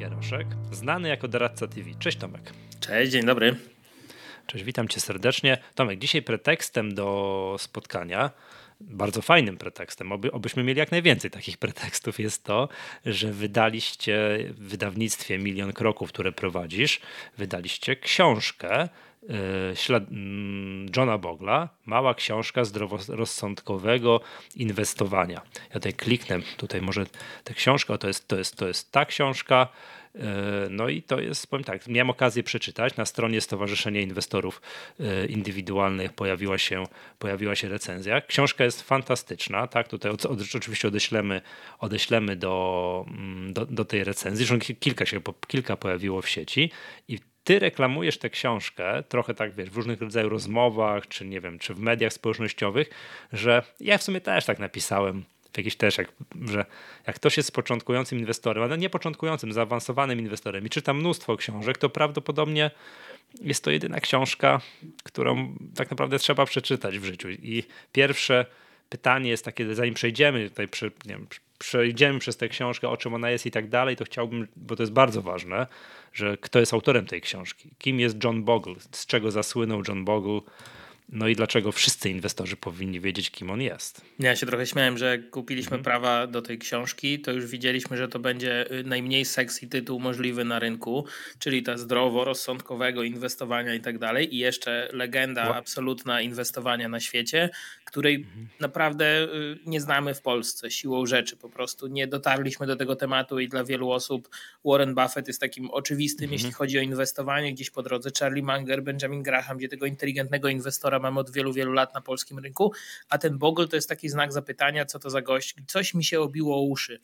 Jaroszek, znany jako doradca TV. Cześć Tomek. Cześć, dzień dobry. Cześć, witam cię serdecznie. Tomek, dzisiaj pretekstem do spotkania, bardzo fajnym pretekstem, oby, obyśmy mieli jak najwięcej takich pretekstów, jest to, że wydaliście w wydawnictwie Milion Kroków, które prowadzisz, wydaliście książkę ślad, mm, Johna Bogla, mała książka zdroworozsądkowego inwestowania. Ja tutaj kliknę, tutaj może ta książka, to jest, to jest, to jest ta książka, e, no i to jest, powiem tak, miałem okazję przeczytać, na stronie Stowarzyszenia Inwestorów e, Indywidualnych pojawiła się, pojawiła się recenzja. Książka jest fantastyczna, tak, tutaj oczywiście odeślemy, odeślemy do, mm, do, do tej recenzji, kilka się, kilka pojawiło w sieci i ty reklamujesz tę książkę, trochę tak wiesz, w różnych rodzajach rozmowach, czy nie wiem, czy w mediach społecznościowych, że ja w sumie też tak napisałem, w jakiś też, jak, że jak ktoś jest początkującym inwestorem, ale nie początkującym, zaawansowanym inwestorem i czyta mnóstwo książek, to prawdopodobnie jest to jedyna książka, którą tak naprawdę trzeba przeczytać w życiu. I pierwsze pytanie jest takie, zanim przejdziemy tutaj, nie wiem, przejdziemy przez tę książkę, o czym ona jest i tak dalej, to chciałbym, bo to jest bardzo ważne, że kto jest autorem tej książki, kim jest John Bogle, z czego zasłynął John Bogle, no i dlaczego wszyscy inwestorzy powinni wiedzieć, kim on jest. Ja się trochę śmiałem, że kupiliśmy mhm. prawa do tej książki, to już widzieliśmy, że to będzie y, najmniej sexy tytuł możliwy na rynku, czyli ta zdrowo, rozsądkowego inwestowania i tak dalej. I jeszcze legenda absolutna inwestowania na świecie, której mhm. naprawdę y, nie znamy w Polsce siłą rzeczy. Po prostu nie dotarliśmy do tego tematu i dla wielu osób Warren Buffett jest takim oczywistym, mhm. jeśli chodzi o inwestowanie. Gdzieś po drodze Charlie Munger, Benjamin Graham, gdzie tego inteligentnego inwestora mamy od wielu, wielu lat na polskim rynku. A ten Bogle to jest taki znak zapytania, co to za gość. Coś mi się obiło o uszy.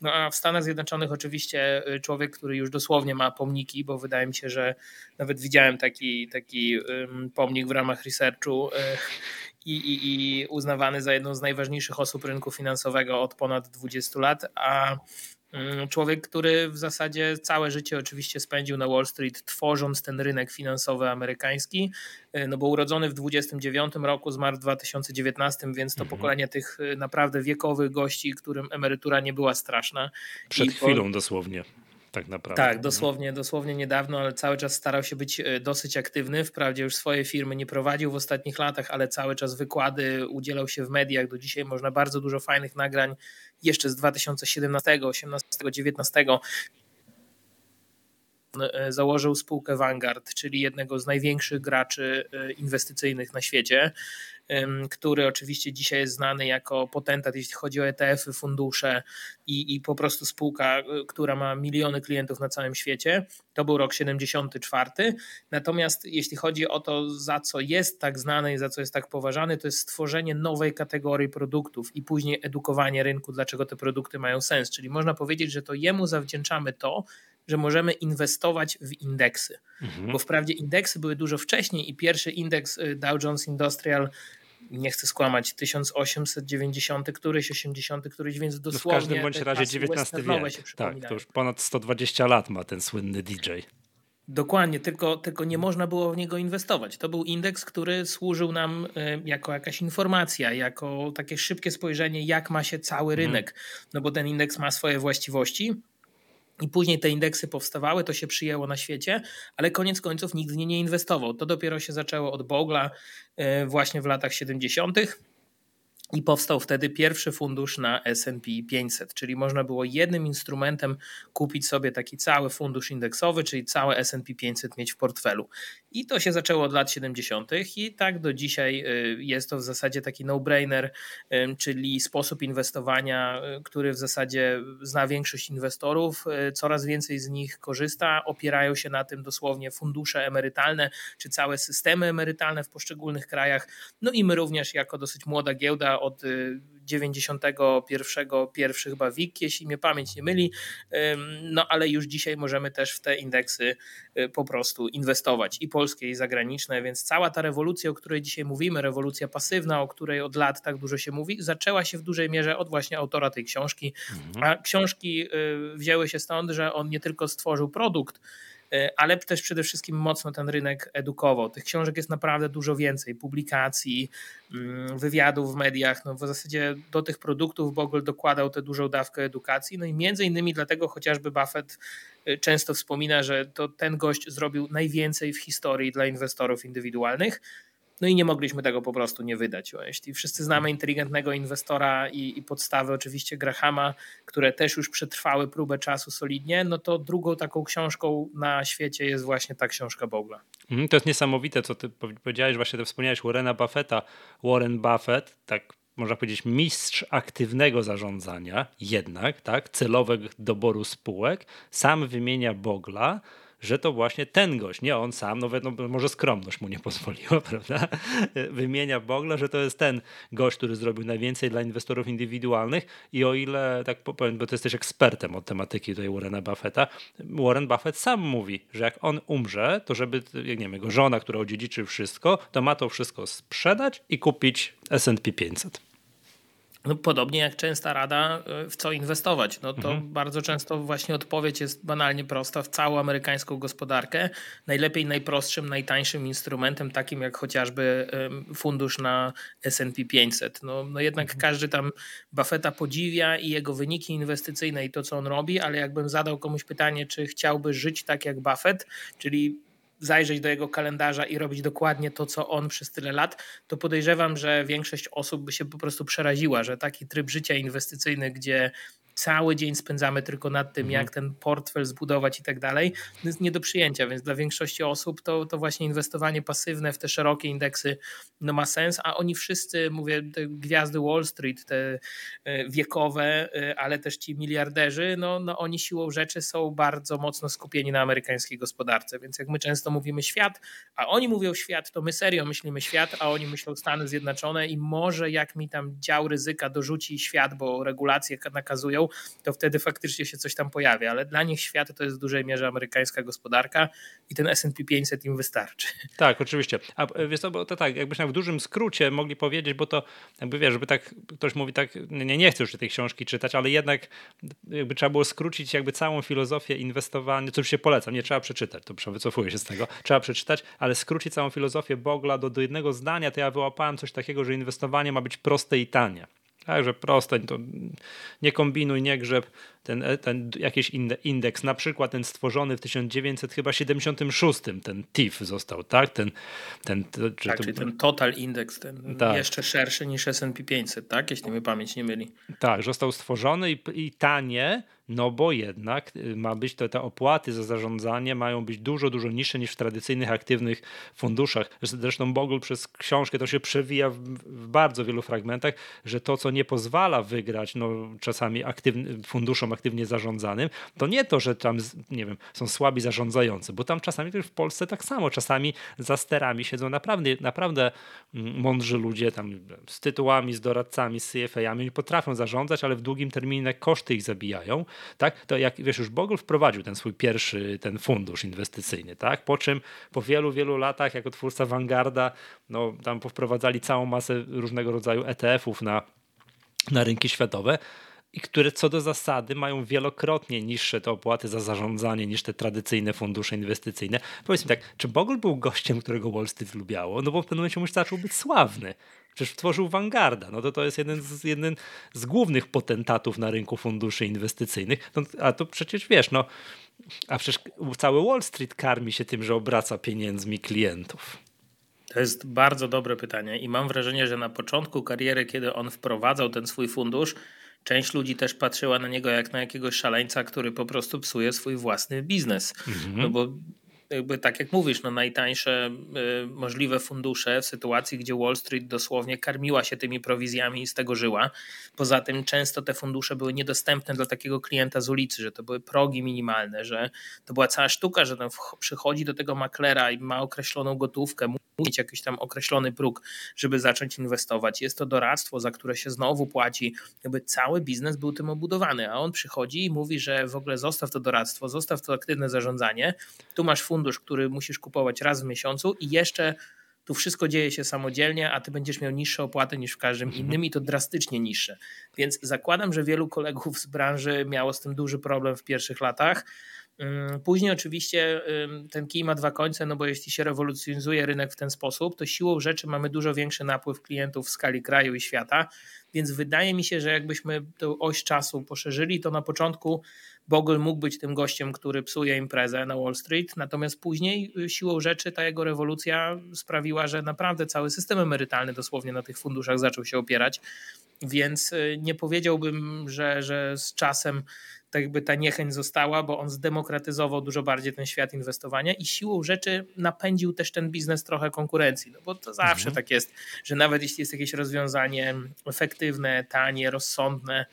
No a w Stanach Zjednoczonych oczywiście y, człowiek, który już dosłownie ma pomniki, bo wydaje mi się, że nawet widziałem taki, taki pomnik w ramach researchu y, i, i, uznawany za jedną z najważniejszych osób rynku finansowego od ponad 20 lat, a Człowiek, który w zasadzie całe życie oczywiście spędził na Wall Street, tworząc ten rynek finansowy amerykański, y, no bo urodzony w 29 roku, zmarł w 2019, więc to mhm. pokolenie tych y, naprawdę wiekowych gości, którym emerytura nie była straszna. Przed I chwilą po... dosłownie tak naprawdę. Tak, dosłownie, dosłownie niedawno, ale cały czas starał się być e, dosyć aktywny. Wprawdzie już swoje firmy nie prowadził w ostatnich latach, ale cały czas wykłady, udzielał się w mediach. Do dzisiaj można bardzo dużo fajnych nagrań jeszcze z 2017, 18, 19 założył spółkę Vanguard, czyli jednego z największych graczy e, inwestycyjnych na świecie który oczywiście dzisiaj jest znany jako potentat, jeśli chodzi o ETF-y, fundusze i, i po prostu spółka, y, która ma miliony klientów na całym świecie. To był rok 74. Natomiast jeśli chodzi o to, za co jest tak znany i za co jest tak poważany, to jest stworzenie nowej kategorii produktów i później edukowanie rynku, dlaczego te produkty mają sens. Czyli można powiedzieć, że to jemu zawdzięczamy to, że możemy inwestować w indeksy. Mhm. Bo wprawdzie indeksy były dużo wcześniej i pierwszy indeks y, Dow Jones Industrial nie chcę skłamać, 1890, któryś, 80, któryś, więc dosłownie. No w każdym bądź razie XIX wiek. Tak, to już ponad 120 lat ma ten słynny DJ. Dokładnie, tylko, tylko nie można było w niego inwestować. To był indeks, który służył nam e, jako jakaś informacja, jako takie szybkie spojrzenie, jak ma się cały mhm. rynek. No bo ten indeks ma swoje właściwości, i później te indeksy powstawały, to się przyjęło na świecie, ale koniec końców nikt w nie nie inwestował. To dopiero się zaczęło od Bogla e, właśnie w latach 70. I powstał wtedy pierwszy fundusz na SP 500, czyli można było jednym instrumentem kupić sobie taki cały fundusz indeksowy, czyli całe SP 500 mieć w portfelu. I to się zaczęło od lat 70. i tak do dzisiaj y, jest to w zasadzie taki no-brainer, y, czyli sposób inwestowania, y, który w zasadzie zna większość inwestorów. Coraz więcej z nich korzysta, opierają się na tym dosłownie fundusze emerytalne czy całe systemy emerytalne w poszczególnych krajach. No i my również jako dosyć młoda giełda od 91 pierwszy chyba WIG, jeśli mnie pamięć nie myli, no ale już dzisiaj możemy też w te indeksy y, po prostu inwestować i polskie i zagraniczne, więc cała ta rewolucja, o której dzisiaj mówimy, rewolucja pasywna, o której od lat tak dużo się mówi, zaczęła się w dużej mierze od właśnie autora tej książki, mhm. a książki y, wzięły się stąd, że on nie tylko stworzył produkt, ale też przede wszystkim mocno ten rynek edukował. Tych książek jest naprawdę dużo więcej, publikacji, mm, wywiadów w mediach. No w zasadzie do tych produktów Bogle dokładał tę dużą dawkę edukacji. No i między innymi dlatego chociażby Buffett e, często wspomina, że to ten gość zrobił najwięcej w historii dla inwestorów indywidualnych no i nie mogliśmy tego po prostu nie wydać. Jeśli wszyscy znamy inteligentnego inwestora i, i podstawy oczywiście Grahama, które też już przetrwały próbę czasu solidnie, no to drugą taką książką na świecie jest właśnie ta książka Bogla. Mhm, to jest niesamowite, co ty powiedziałeś, właśnie to wspomniałeś Warrena Buffetta. Warren Buffett, tak można powiedzieć, mistrz aktywnego zarządzania, jednak, tak, celowego doboru spółek, sam wymienia Bogla że to właśnie ten gość, nie on sam, no, no może skromność mu nie pozwoliła, prawda? Wymienia Bogla, że to jest ten gość, który zrobił najwięcej dla inwestorów indywidualnych i o ile, tak powiem, bo ty jesteś ekspertem od tematyki tutaj Warrena Buffetta, Warren Buffett sam mówi, że jak on umrze, to żeby, jak nie wiem, jego żona, która odziedziczy wszystko, to ma to wszystko sprzedać i kupić S&P 500. No, podobnie jak częsta rada, e, w co inwestować. No to mhm. bardzo często właśnie odpowiedź jest banalnie prosta. W całą amerykańską gospodarkę najlepiej najprostszym, najtańszym instrumentem, takim jak chociażby fundusz na S&P 500. No, no jednak mhm. każdy tam Buffetta podziwia i jego wyniki inwestycyjne i to, co on robi, ale jakbym zadał komuś pytanie, czy chciałby żyć tak jak Buffett, czyli zajrzeć do jego kalendarza i robić dokładnie to, co on przez tyle lat, to podejrzewam, że większość osób by się po prostu przeraziła, że taki tryb życia inwestycyjny, gdzie cały dzień spędzamy tylko nad tym, mhm. jak ten portfel zbudować i tak dalej, jest nie do przyjęcia, więc dla większości osób to, to właśnie inwestowanie pasywne w te szerokie indeksy no ma sens, a oni wszyscy, mówię, te gwiazdy Wall Street, te e, wiekowe, e, ale też ci miliarderzy, no, no oni siłą rzeczy są bardzo mocno skupieni na amerykańskiej gospodarce, więc jak my często mówimy świat, a oni mówią świat, to my serio myślimy świat, a oni myślą Stany Zjednoczone i może jak mi tam dział ryzyka dorzuci świat, bo regulacje nakazują, to wtedy faktycznie się coś tam pojawia, ale dla nich świat to jest w dużej mierze amerykańska gospodarka i ten S&P 500 im wystarczy. Tak, oczywiście. A e, wiesz bo to tak, jakbyśmy w dużym skrócie mogli powiedzieć, bo to jakby wiesz, żeby tak, ktoś mówi tak, nie, nie chcę już tej książki czytać, ale jednak jakby trzeba było skrócić jakby całą filozofię inwestowania, co się polecam, nie trzeba przeczytać, to wycofuję się z tego, trzeba przeczytać, ale skrócić całą filozofię Bogla do, do jednego zdania, to ja wyłapałem coś takiego, że inwestowanie ma być proste i tanie. Także proste, to nie kombinuj, nie grzeb. Ten, ten jakiś indeks, na przykład ten stworzony w 1976, ten TIF został, tak? Ten, ten, to, tak, to, czyli ten Total Index, ten tak. jeszcze szerszy niż S&P 500, tak? Jeśli mnie pamięć nie myli. Tak, został stworzony i, i tanie, no bo jednak y, ma być to, te opłaty za zarządzanie mają być dużo, dużo niższe niż w tradycyjnych, aktywnych funduszach. Zresztą Bogle przez książkę to się przewija w, w bardzo wielu fragmentach, że to, co nie pozwala wygrać no, czasami aktywny, funduszom aktywnie zarządzanym, to nie to, że tam, nie wiem, są słabi zarządzający, bo tam czasami w Polsce tak samo, czasami za sterami siedzą naprawdę, naprawdę mm, mądrzy ludzie tam z tytułami, z doradcami, z CFA-ami, potrafią zarządzać, ale w długim terminie koszty ich zabijają tak? To jak wiesz, już Bogle wprowadził ten swój pierwszy ten fundusz inwestycyjny, tak? Po czym po wielu, wielu latach jako twórca Vanguarda, no tam powprowadzali całą masę różnego rodzaju ETF-ów na, na rynki światowe i które co do zasady mają wielokrotnie niższe te opłaty za zarządzanie niż te tradycyjne fundusze inwestycyjne. Powiedzmy tak, czy Bogle był gościem, którego Wall Street lubiało? No bo w pewnym momencie już zaczął być sławny. Przecież tworzył Vanguarda. No to to jest jeden z, jeden z głównych potentatów na rynku funduszy inwestycyjnych. No, a to przecież wiesz, no, a przecież cały Wall Street karmi się tym, że obraca pieniędzmi klientów. To jest bardzo dobre pytanie i mam wrażenie, że na początku kariery, kiedy on wprowadzał ten swój fundusz, część ludzi też patrzyła na niego jak na jakiegoś szaleńca, który po prostu psuje swój własny biznes. Mhm. No bo jakby tak jak mówisz, no najtańsze y, możliwe fundusze w sytuacji, gdzie Wall Street dosłownie karmiła się tymi prowizjami i z tego żyła. Poza tym często te fundusze były niedostępne dla takiego klienta z ulicy, że to były progi minimalne, że to była cała sztuka, że ten przychodzi do tego maklera i ma określoną gotówkę, mieć jakiś tam określony próg, żeby zacząć inwestować. Jest to doradztwo, za które się znowu płaci. Jakby cały biznes był tym obudowany, a on przychodzi i mówi, że w ogóle zostaw to doradztwo, zostaw to aktywne zarządzanie. Tu masz fundusz, który musisz kupować raz w miesiącu i jeszcze tu wszystko dzieje się samodzielnie, a ty będziesz miał niższe opłaty niż w każdym mhm. innym i to drastycznie niższe. Więc zakładam, że wielu kolegów z branży miało z tym duży problem w pierwszych latach Później oczywiście ten kij ma dwa końce, no bo jeśli się rewolucjonizuje rynek w ten sposób, to siłą rzeczy mamy dużo większy napływ klientów w skali kraju i świata, więc wydaje mi się, że jakbyśmy tę oś czasu poszerzyli, to na początku Bogle mógł być tym gościem, który psuje imprezę na Wall Street, natomiast później y, siłą rzeczy ta jego rewolucja sprawiła, że naprawdę cały system emerytalny dosłownie na tych funduszach zaczął się opierać, więc y, nie powiedziałbym, że, że z czasem tak jakby ta niechęć została, bo on zdemokratyzował dużo bardziej ten świat inwestowania i siłą rzeczy napędził też ten biznes trochę konkurencji, no bo to zawsze mhm. tak jest, że nawet jeśli jest jakieś rozwiązanie efektywne, tanie, rozsądne,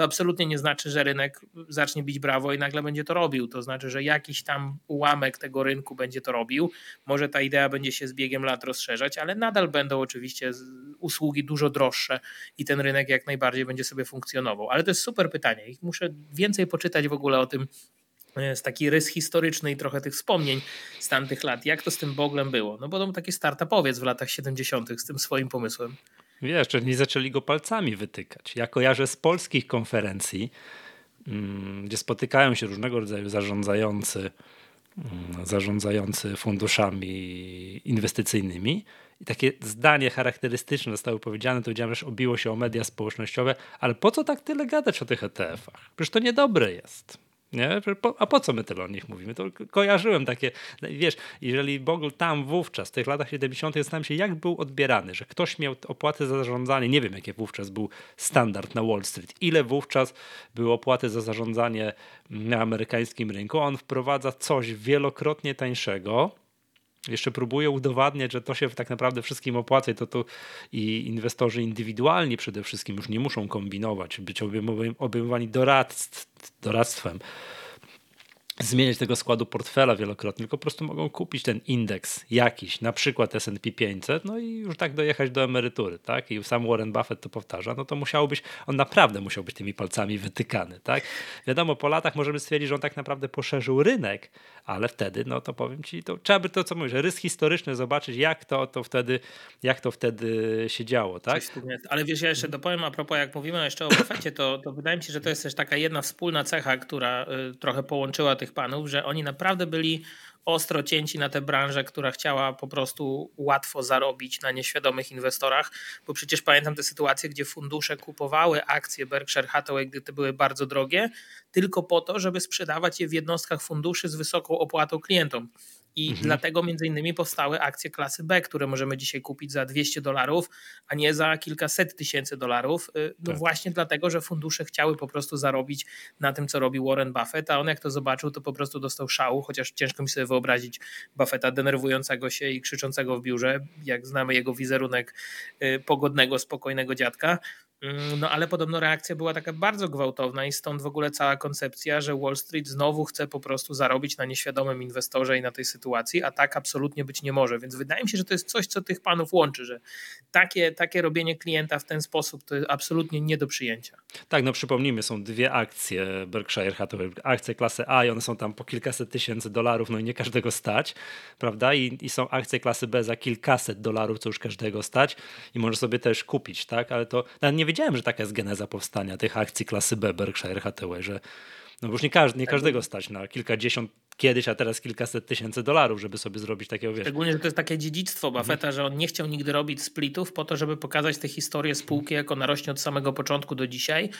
to absolutnie nie znaczy, że rynek zacznie bić brawo i nagle będzie to robił. To znaczy, że jakiś tam ułamek tego rynku będzie to robił. Może ta idea będzie się z biegiem lat rozszerzać, ale nadal będą oczywiście usługi dużo droższe i ten rynek jak najbardziej będzie sobie funkcjonował. Ale to jest super pytanie. I muszę więcej poczytać w ogóle o tym, jest taki rys historyczny i trochę tych wspomnień z tamtych lat. Jak to z tym Boglem było? No bo to był taki startupowiec w latach 70. z tym swoim pomysłem. Wiesz, nie zaczęli go palcami wytykać. Ja kojarzę z polskich konferencji, mm, gdzie spotykają się różnego rodzaju zarządzający, mm, zarządzający funduszami inwestycyjnymi. I takie zdanie charakterystyczne zostało powiedziane, to widziałem, że obiło się o media społecznościowe, ale po co tak tyle gadać o tych ETF-ach? Przecież to niedobre jest. Nie? A po co my tyle o nich mówimy? To kojarzyłem takie, wiesz, jeżeli Bogle tam wówczas, w tych latach 70. zastanawiam się, jak był odbierany, że ktoś miał opłaty za zarządzanie, nie wiem, jakie wówczas był standard na Wall Street, ile wówczas były opłaty za zarządzanie na amerykańskim rynku, on wprowadza coś wielokrotnie tańszego, jeszcze próbuje udowadniać, że to się tak naprawdę wszystkim opłaca i to, to i inwestorzy indywidualni przede wszystkim już nie muszą kombinować, być obejmowani doradztwem zmieniać tego składu portfela wielokrotnie, tylko po prostu mogą kupić ten indeks jakiś, na przykład S&P 500, no i już tak dojechać do emerytury, tak? I sam Warren Buffett to powtarza, no to musiał być, on naprawdę musiał być tymi palcami wytykany, tak? Wiadomo, po latach możemy stwierdzić, że on tak naprawdę poszerzył rynek, ale wtedy, no to powiem ci, to trzeba by to, co mówisz, rys historyczny zobaczyć, jak to, to wtedy, jak to wtedy się działo, tak? Ale wiesz, ja jeszcze dopowiem a propos, jak mówimy jeszcze o Buffetcie, to, to wydaje mi się, że to jest też taka jedna wspólna cecha, która y, trochę połączyła tych panów, że oni naprawdę byli ostro cięci na tę branżę, która chciała po prostu łatwo zarobić na nieświadomych inwestorach, bo przecież pamiętam te sytuacje, gdzie fundusze kupowały akcje Berkshire Hathaway, gdy te były bardzo drogie, tylko po to, żeby sprzedawać je w jednostkach funduszy z wysoką opłatą klientom. I mhm. dlatego między innymi powstały akcje klasy B, które możemy dzisiaj kupić za 200 dolarów, a nie za kilkaset tysięcy dolarów. Y, no tak. właśnie dlatego, że fundusze chciały po prostu zarobić na tym, co robi Warren Buffett, a on jak to zobaczył, to po prostu dostał szału, chociaż ciężko mi sobie wyobrazić Buffetta denerwującego się i krzyczącego w biurze, jak znamy jego wizerunek y, pogodnego, spokojnego dziadka. Mm, no ale podobno reakcja była taka bardzo gwałtowna i stąd w ogóle cała koncepcja, że Wall Street znowu chce po prostu zarobić na nieświadomym inwestorze i na tej sytuacji, a tak absolutnie być nie może. Więc wydaje mi się, że to jest coś, co tych panów łączy, że takie, takie robienie klienta w ten sposób to jest absolutnie nie do przyjęcia. Tak, no przypomnijmy, są dwie akcje Berkshire Hathaway, akcje klasy A i one są tam po kilkaset tysięcy dolarów, no i nie każdego stać, prawda? I, I są akcje klasy B za kilkaset dolarów, co już każdego stać i może sobie też kupić, tak? Ale to nawet nie wiedziałem, że taka jest geneza powstania tych akcji klasy B Berkshire Hathaway, że no już nie, każdy, nie tak. każdego stać na kilkadziesiąt kiedyś, a teraz kilkaset tysięcy dolarów, żeby sobie zrobić takiego, wiesz. Szczególnie, że to jest takie dziedzictwo mhm. Buffetta, mhm. że on nie chciał nigdy robić splitów po to, żeby pokazać tę historię spółki, jak ona rośnie od samego początku do dzisiaj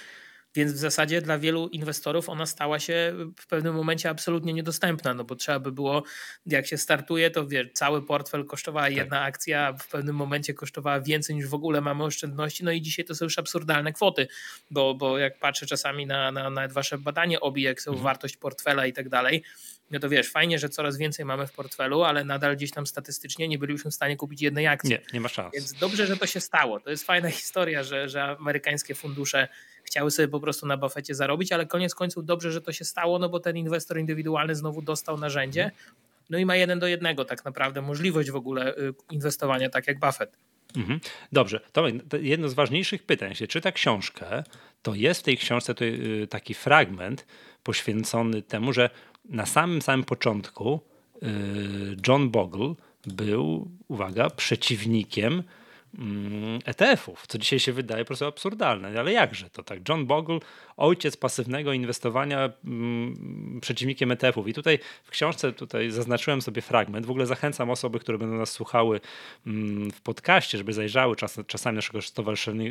więc w zasadzie dla wielu inwestorów ona stała się w pewnym momencie absolutnie niedostępna, no bo trzeba by było, jak się startuje, to wiesz, cały portfel kosztowała tak. jedna akcja, a w pewnym momencie kosztowała więcej niż w ogóle mamy oszczędności, no i dzisiaj to są już absurdalne kwoty, bo, bo jak patrzę czasami na, na nawet wasze badanie OBI, jak są mhm. wartość portfela i tak dalej, no to wiesz, fajnie, że coraz więcej mamy w portfelu, ale nadal gdzieś tam statystycznie nie byliśmy w stanie kupić jednej akcji. Nie, nie ma szans. Więc dobrze, że to się stało. To jest fajna historia, że, że amerykańskie fundusze chciały sobie po prostu na Buffetcie zarobić, ale koniec końców dobrze, że to się stało, no bo ten inwestor indywidualny znowu dostał narzędzie, no i ma jeden do jednego tak naprawdę możliwość w ogóle y, inwestowania tak jak Buffett. Mhm. Dobrze, to jedno z ważniejszych pytań. Jeśli czyta książkę, to jest w tej książce y, taki fragment poświęcony temu, że na samym samym początku y, John Bogle był, uwaga, przeciwnikiem ETF-ów, co dzisiaj się wydaje po prostu absurdalne. Ale jakże to tak? John Bogle, ojciec pasywnego inwestowania, mm, przeciwnikiem ETF-ów. I tutaj w książce tutaj zaznaczyłem sobie fragment. W ogóle zachęcam osoby, które będą nas słuchały mm, w podcaście, żeby zajrzały czas, czasami naszego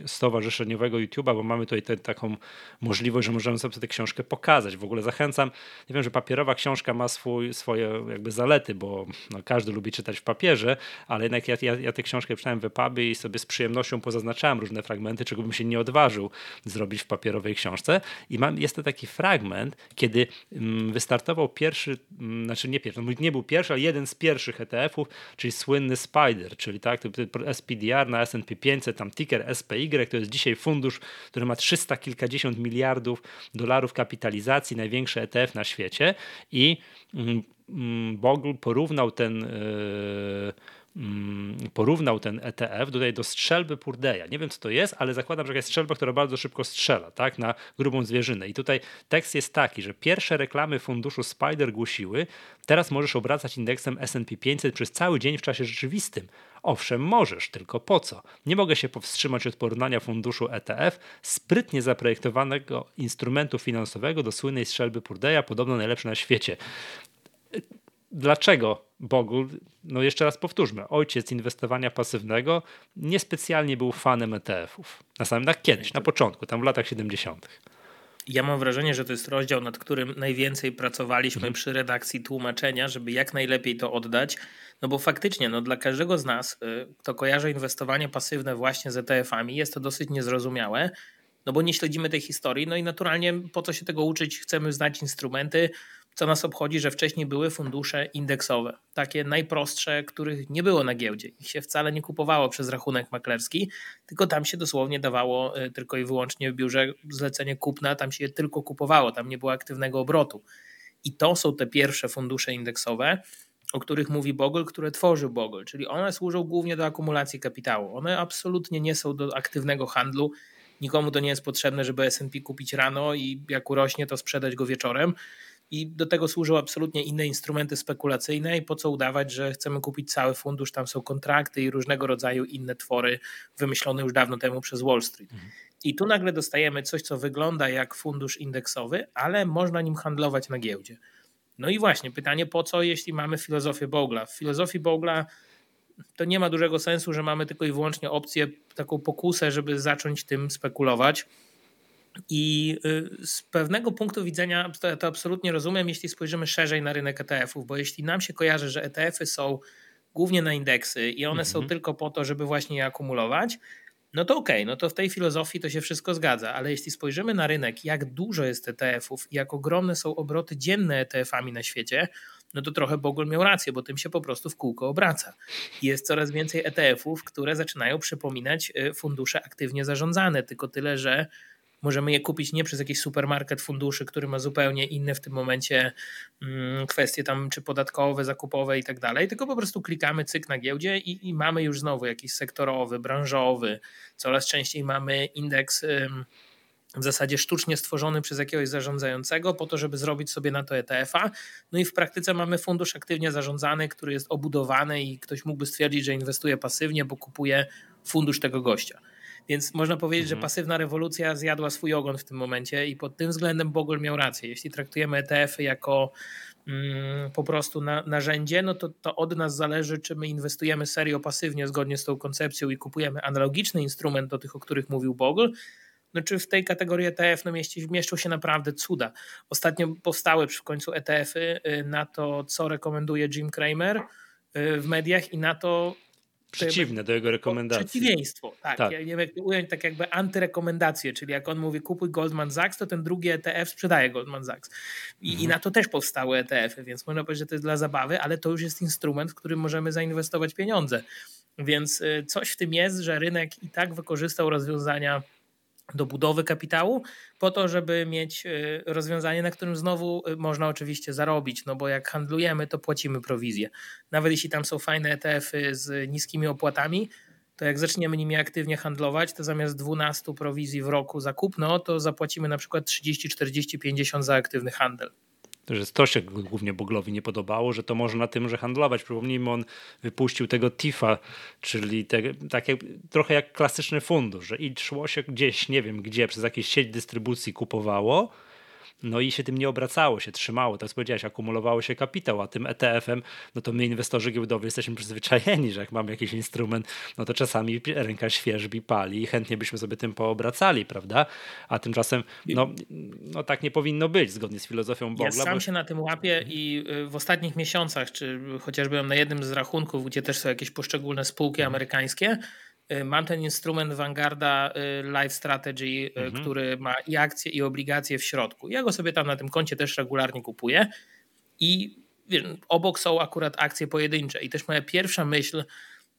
stowarzyszeniowego YouTube'a, bo mamy tutaj te, taką możliwość, że możemy sobie tę książkę pokazać. W ogóle zachęcam. Nie wiem, że papierowa książka ma swój, swoje jakby zalety, bo no, każdy lubi czytać w papierze, ale jednak ja, ja, ja tę książkę czytałem w EPUBie i sobie z przyjemnością pozaznaczałem różne fragmenty, czego bym się nie odważył zrobić w papierowej książce. I mam, jest to taki fragment, kiedy mm, wystartował pierwszy, mm, znaczy nie pierwszy, no, nie był pierwszy, ale jeden z pierwszych ETF-ów, czyli słynny Spider, czyli tak, SPDR na S&P 500, tam ticker SPY, to jest dzisiaj fundusz, który ma 300 kilkadziesiąt miliardów dolarów kapitalizacji, największy ETF na świecie i mm, Bogle porównał ten yy, porównał ten ETF tutaj do strzelby Purdeja. Nie wiem, co to jest, ale zakładam, że jest strzelba, która bardzo szybko strzela, tak, na grubą zwierzynę. I tutaj tekst jest taki, że pierwsze reklamy funduszu Spider głosiły, teraz możesz obracać indeksem S&P 500 przez cały dzień w czasie rzeczywistym. Owszem, możesz, tylko po co? Nie mogę się powstrzymać od porównania funduszu ETF, sprytnie zaprojektowanego instrumentu finansowego do słynnej strzelby Purdeja, podobno najlepszy na świecie dlaczego Bogu, no jeszcze raz powtórzmy, ojciec inwestowania pasywnego niespecjalnie był fanem ETF-ów. Na samym tak kiedyś, na początku, tam w latach 70. Ja mam wrażenie, że to jest rozdział, nad którym najwięcej pracowaliśmy mhm. przy redakcji tłumaczenia, żeby jak najlepiej to oddać. No bo faktycznie, no dla każdego z nas, y, kto kojarzy inwestowanie pasywne właśnie z ETF-ami, jest to dosyć niezrozumiałe, no bo nie śledzimy tej historii, no i naturalnie po co się tego uczyć, chcemy znać instrumenty, co nas obchodzi, że wcześniej były fundusze indeksowe, takie najprostsze, których nie było na giełdzie. Ich się wcale nie kupowało przez rachunek maklerski, tylko tam się dosłownie dawało y, tylko i wyłącznie w biurze zlecenie kupna, tam się je tylko kupowało, tam nie było aktywnego obrotu. I to są te pierwsze fundusze indeksowe, o których mówi Bogle, które tworzy Bogle, czyli one służą głównie do akumulacji kapitału. One absolutnie nie są do aktywnego handlu. Nikomu to nie jest potrzebne, żeby S&P kupić rano i jak urośnie, to sprzedać go wieczorem i do tego służą absolutnie inne instrumenty spekulacyjne i po co udawać, że chcemy kupić cały fundusz, tam są kontrakty i różnego rodzaju inne twory wymyślone już dawno temu przez Wall Street. Mhm. I tu nagle dostajemy coś, co wygląda jak fundusz indeksowy, ale można nim handlować na giełdzie. No i właśnie pytanie, po co, jeśli mamy filozofię Bogla? W filozofii Bogla to nie ma dużego sensu, że mamy tylko i wyłącznie opcję, taką pokusę, żeby zacząć tym spekulować i y, z pewnego punktu widzenia to, to, absolutnie rozumiem, jeśli spojrzymy szerzej na rynek ETF-ów, bo jeśli nam się kojarzy, że ETF-y są głównie na indeksy i one są mhm. tylko po to, żeby właśnie je akumulować, no to okej, okay, no to w tej filozofii to się wszystko zgadza, ale jeśli spojrzymy na rynek, jak dużo jest ETF-ów i jak ogromne są obroty dzienne ETF-ami na świecie, no to trochę Bogol miał rację, bo tym się po prostu w kółko obraca. Jest coraz więcej ETF-ów, które zaczynają przypominać y, fundusze aktywnie zarządzane, tylko tyle, że Możemy je kupić nie przez jakiś supermarket funduszy, który ma zupełnie inne w tym momencie mm, kwestie tam czy podatkowe, zakupowe i tak dalej, tylko po prostu klikamy cyk na giełdzie i, i mamy już znowu jakiś sektorowy, branżowy. Coraz częściej mamy indeks w zasadzie sztucznie stworzony przez jakiegoś zarządzającego po to, żeby zrobić sobie na to ETF-a. No i w praktyce mamy fundusz aktywnie zarządzany, który jest obudowany i ktoś mógłby stwierdzić, że inwestuje pasywnie, bo kupuje fundusz tego gościa. Więc można powiedzieć, mhm. że pasywna rewolucja zjadła swój ogon w tym momencie i pod tym względem Bogol miał rację. Jeśli traktujemy ETF-y jako mm, po prostu na, narzędzie, no to, to od nas zależy, czy my inwestujemy serio pasywnie zgodnie z tą koncepcją i kupujemy analogiczny instrument do tych, o których mówił Bogol, no czy w tej kategorii ETF no mieści, mieszczą się naprawdę cuda. Ostatnio powstały przy końcu ETF-y y, na to, co rekomenduje Jim Cramer y, w mediach i na to, Przeciwne do jego rekomendacji. Przeciwieństwo, tak. tak. Ja nie wiem, jak to ująć, tak jakby antyrekomendacje, czyli jak on mówi kupuj Goldman Sachs, to ten drugi ETF sprzedaje Goldman Sachs. I, mhm. i na to też powstały ETF-y, więc można powiedzieć, że to jest dla zabawy, ale to już jest instrument, w którym możemy zainwestować pieniądze. Więc y, coś w tym jest, że rynek i tak wykorzystał rozwiązania do budowy kapitału, po to, żeby mieć y, rozwiązanie, na którym znowu y, można oczywiście zarobić, no bo jak handlujemy, to płacimy prowizję. Nawet jeśli tam są fajne ETF-y z niskimi opłatami, to jak zaczniemy nimi aktywnie handlować, to zamiast 12 prowizji w roku za kupno, to zapłacimy na przykład 30, 40, 50 za aktywny handel. Że to się głównie Boglowi nie podobało, że to może na tym, że handlować. Przypomnijmy, on wypuścił tego TIFA, czyli te, takie trochę jak klasyczny fundusz, że i szło się gdzieś, nie wiem gdzie, przez jakieś sieć dystrybucji kupowało, no i się tym nie obracało, się trzymało, tak powiedziałeś, akumulowało się kapitał, a tym ETF-em, no to my inwestorzy giełdowi jesteśmy przyzwyczajeni, że jak mamy jakiś instrument, no to czasami ręka świeżbi pali i chętnie byśmy sobie tym poobracali, prawda? A tymczasem, no, no tak nie powinno być, zgodnie z filozofią Bogla. Ja sam bo... się na tym łapię i y, w ostatnich miesiącach, czy chociażby na jednym z rachunków, gdzie też są jakieś poszczególne spółki mhm. amerykańskie, mam ten instrument Vanguarda y, Life Strategy, y, mhm. który ma i akcje, i obligacje w środku. Ja go sobie tam na tym koncie też regularnie kupuję i wiesz, obok są akurat akcje pojedyncze. I też moja pierwsza myśl,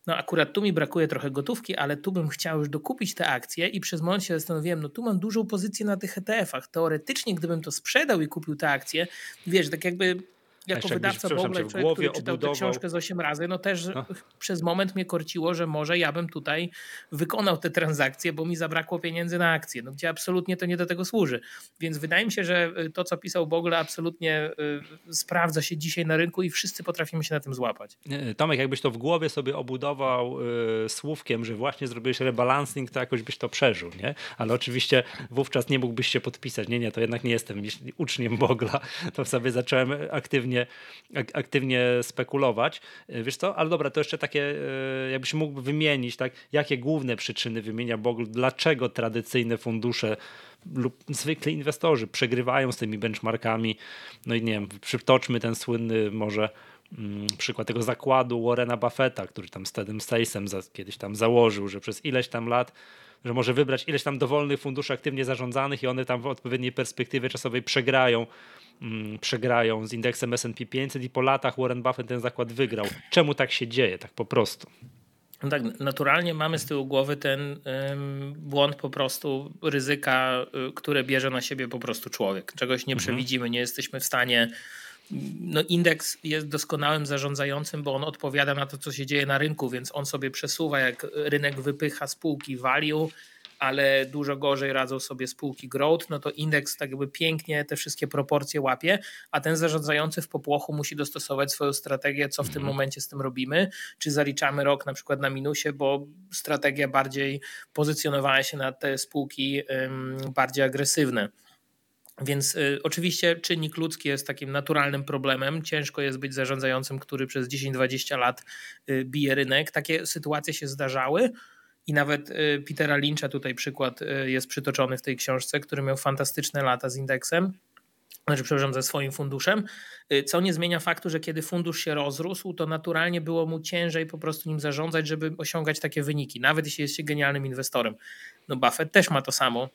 no akurat tu mi brakuje trochę gotówki, ale tu bym chciał już dokupić te akcje i przez moment się zastanowiłem, no tu mam dużą pozycję na tych ETF-ach. Teoretycznie, gdybym to sprzedał i kupił te akcje, wiesz, tak jakby jako wydawca Bogla, człowiek, który czytał obudował... tę książkę z 8 razy, no też no. przez moment mnie korciło, że może ja bym tutaj wykonał te transakcje, bo mi zabrakło pieniędzy na akcje, no gdzie absolutnie to nie do tego służy. Więc wydaje mi się, że y, to, co pisał Bogle, absolutnie y, sprawdza się dzisiaj na rynku i wszyscy potrafimy się na tym złapać. Tomek, jakbyś to w głowie sobie obudował y, słówkiem, że właśnie zrobiłeś rebalancing, to jakoś byś to przeżył, nie? Ale oczywiście wówczas nie mógłbyś się podpisać. Nie, nie, to jednak nie jestem uczniem Bogla. To sobie zacząłem aktywnie aktywnie, aktywnie spekulować. E, wiesz co, ale dobra, to jeszcze takie, e, jakbyś mógł wymienić, tak, jakie główne przyczyny wymienia Bogle, dlaczego tradycyjne fundusze lub zwykli inwestorzy przegrywają z tymi benchmarkami. No i nie wiem, przytoczmy ten słynny może mm, przykład tego zakładu Warrena Buffetta, który tam z Tedem Stacem kiedyś tam założył, że przez ileś tam lat że może wybrać ileś tam dowolnych funduszy aktywnie zarządzanych i one tam w odpowiedniej perspektywie czasowej przegrają przegrają z indeksem S&P 500 i po latach Warren Buffett ten zakład wygrał. Czemu tak się dzieje, tak po prostu? No tak, naturalnie mamy z tyłu głowy ten ym, błąd po prostu ryzyka, y, które bierze na siebie po prostu człowiek. Czegoś nie mhm. przewidzimy, nie jesteśmy w stanie. No, indeks jest doskonałym zarządzającym, bo on odpowiada na to, co się dzieje na rynku, więc on sobie przesuwa, jak rynek wypycha spółki value, ale dużo gorzej radzą sobie spółki growth, no to indeks tak jakby pięknie te wszystkie proporcje łapie, a ten zarządzający w popłochu musi dostosować swoją strategię, co w tym mhm. momencie z tym robimy, czy zaliczamy rok na przykład na minusie, bo strategia bardziej pozycjonowała się na te spółki bardziej agresywne. Więc y, oczywiście czynnik ludzki jest takim naturalnym problemem. Ciężko jest być zarządzającym, który przez 10-20 lat y, bije rynek. Takie sytuacje się zdarzały. I nawet y, Petera Lyncha, tutaj przykład y, jest przytoczony w tej książce, który miał fantastyczne lata z indeksem, znaczy, przepraszam, ze swoim funduszem, y, co nie zmienia faktu, że kiedy fundusz się rozrósł, to naturalnie było mu ciężej po prostu nim zarządzać, żeby osiągać takie wyniki, nawet jeśli jest się genialnym inwestorem. No Buffett też ma to samo.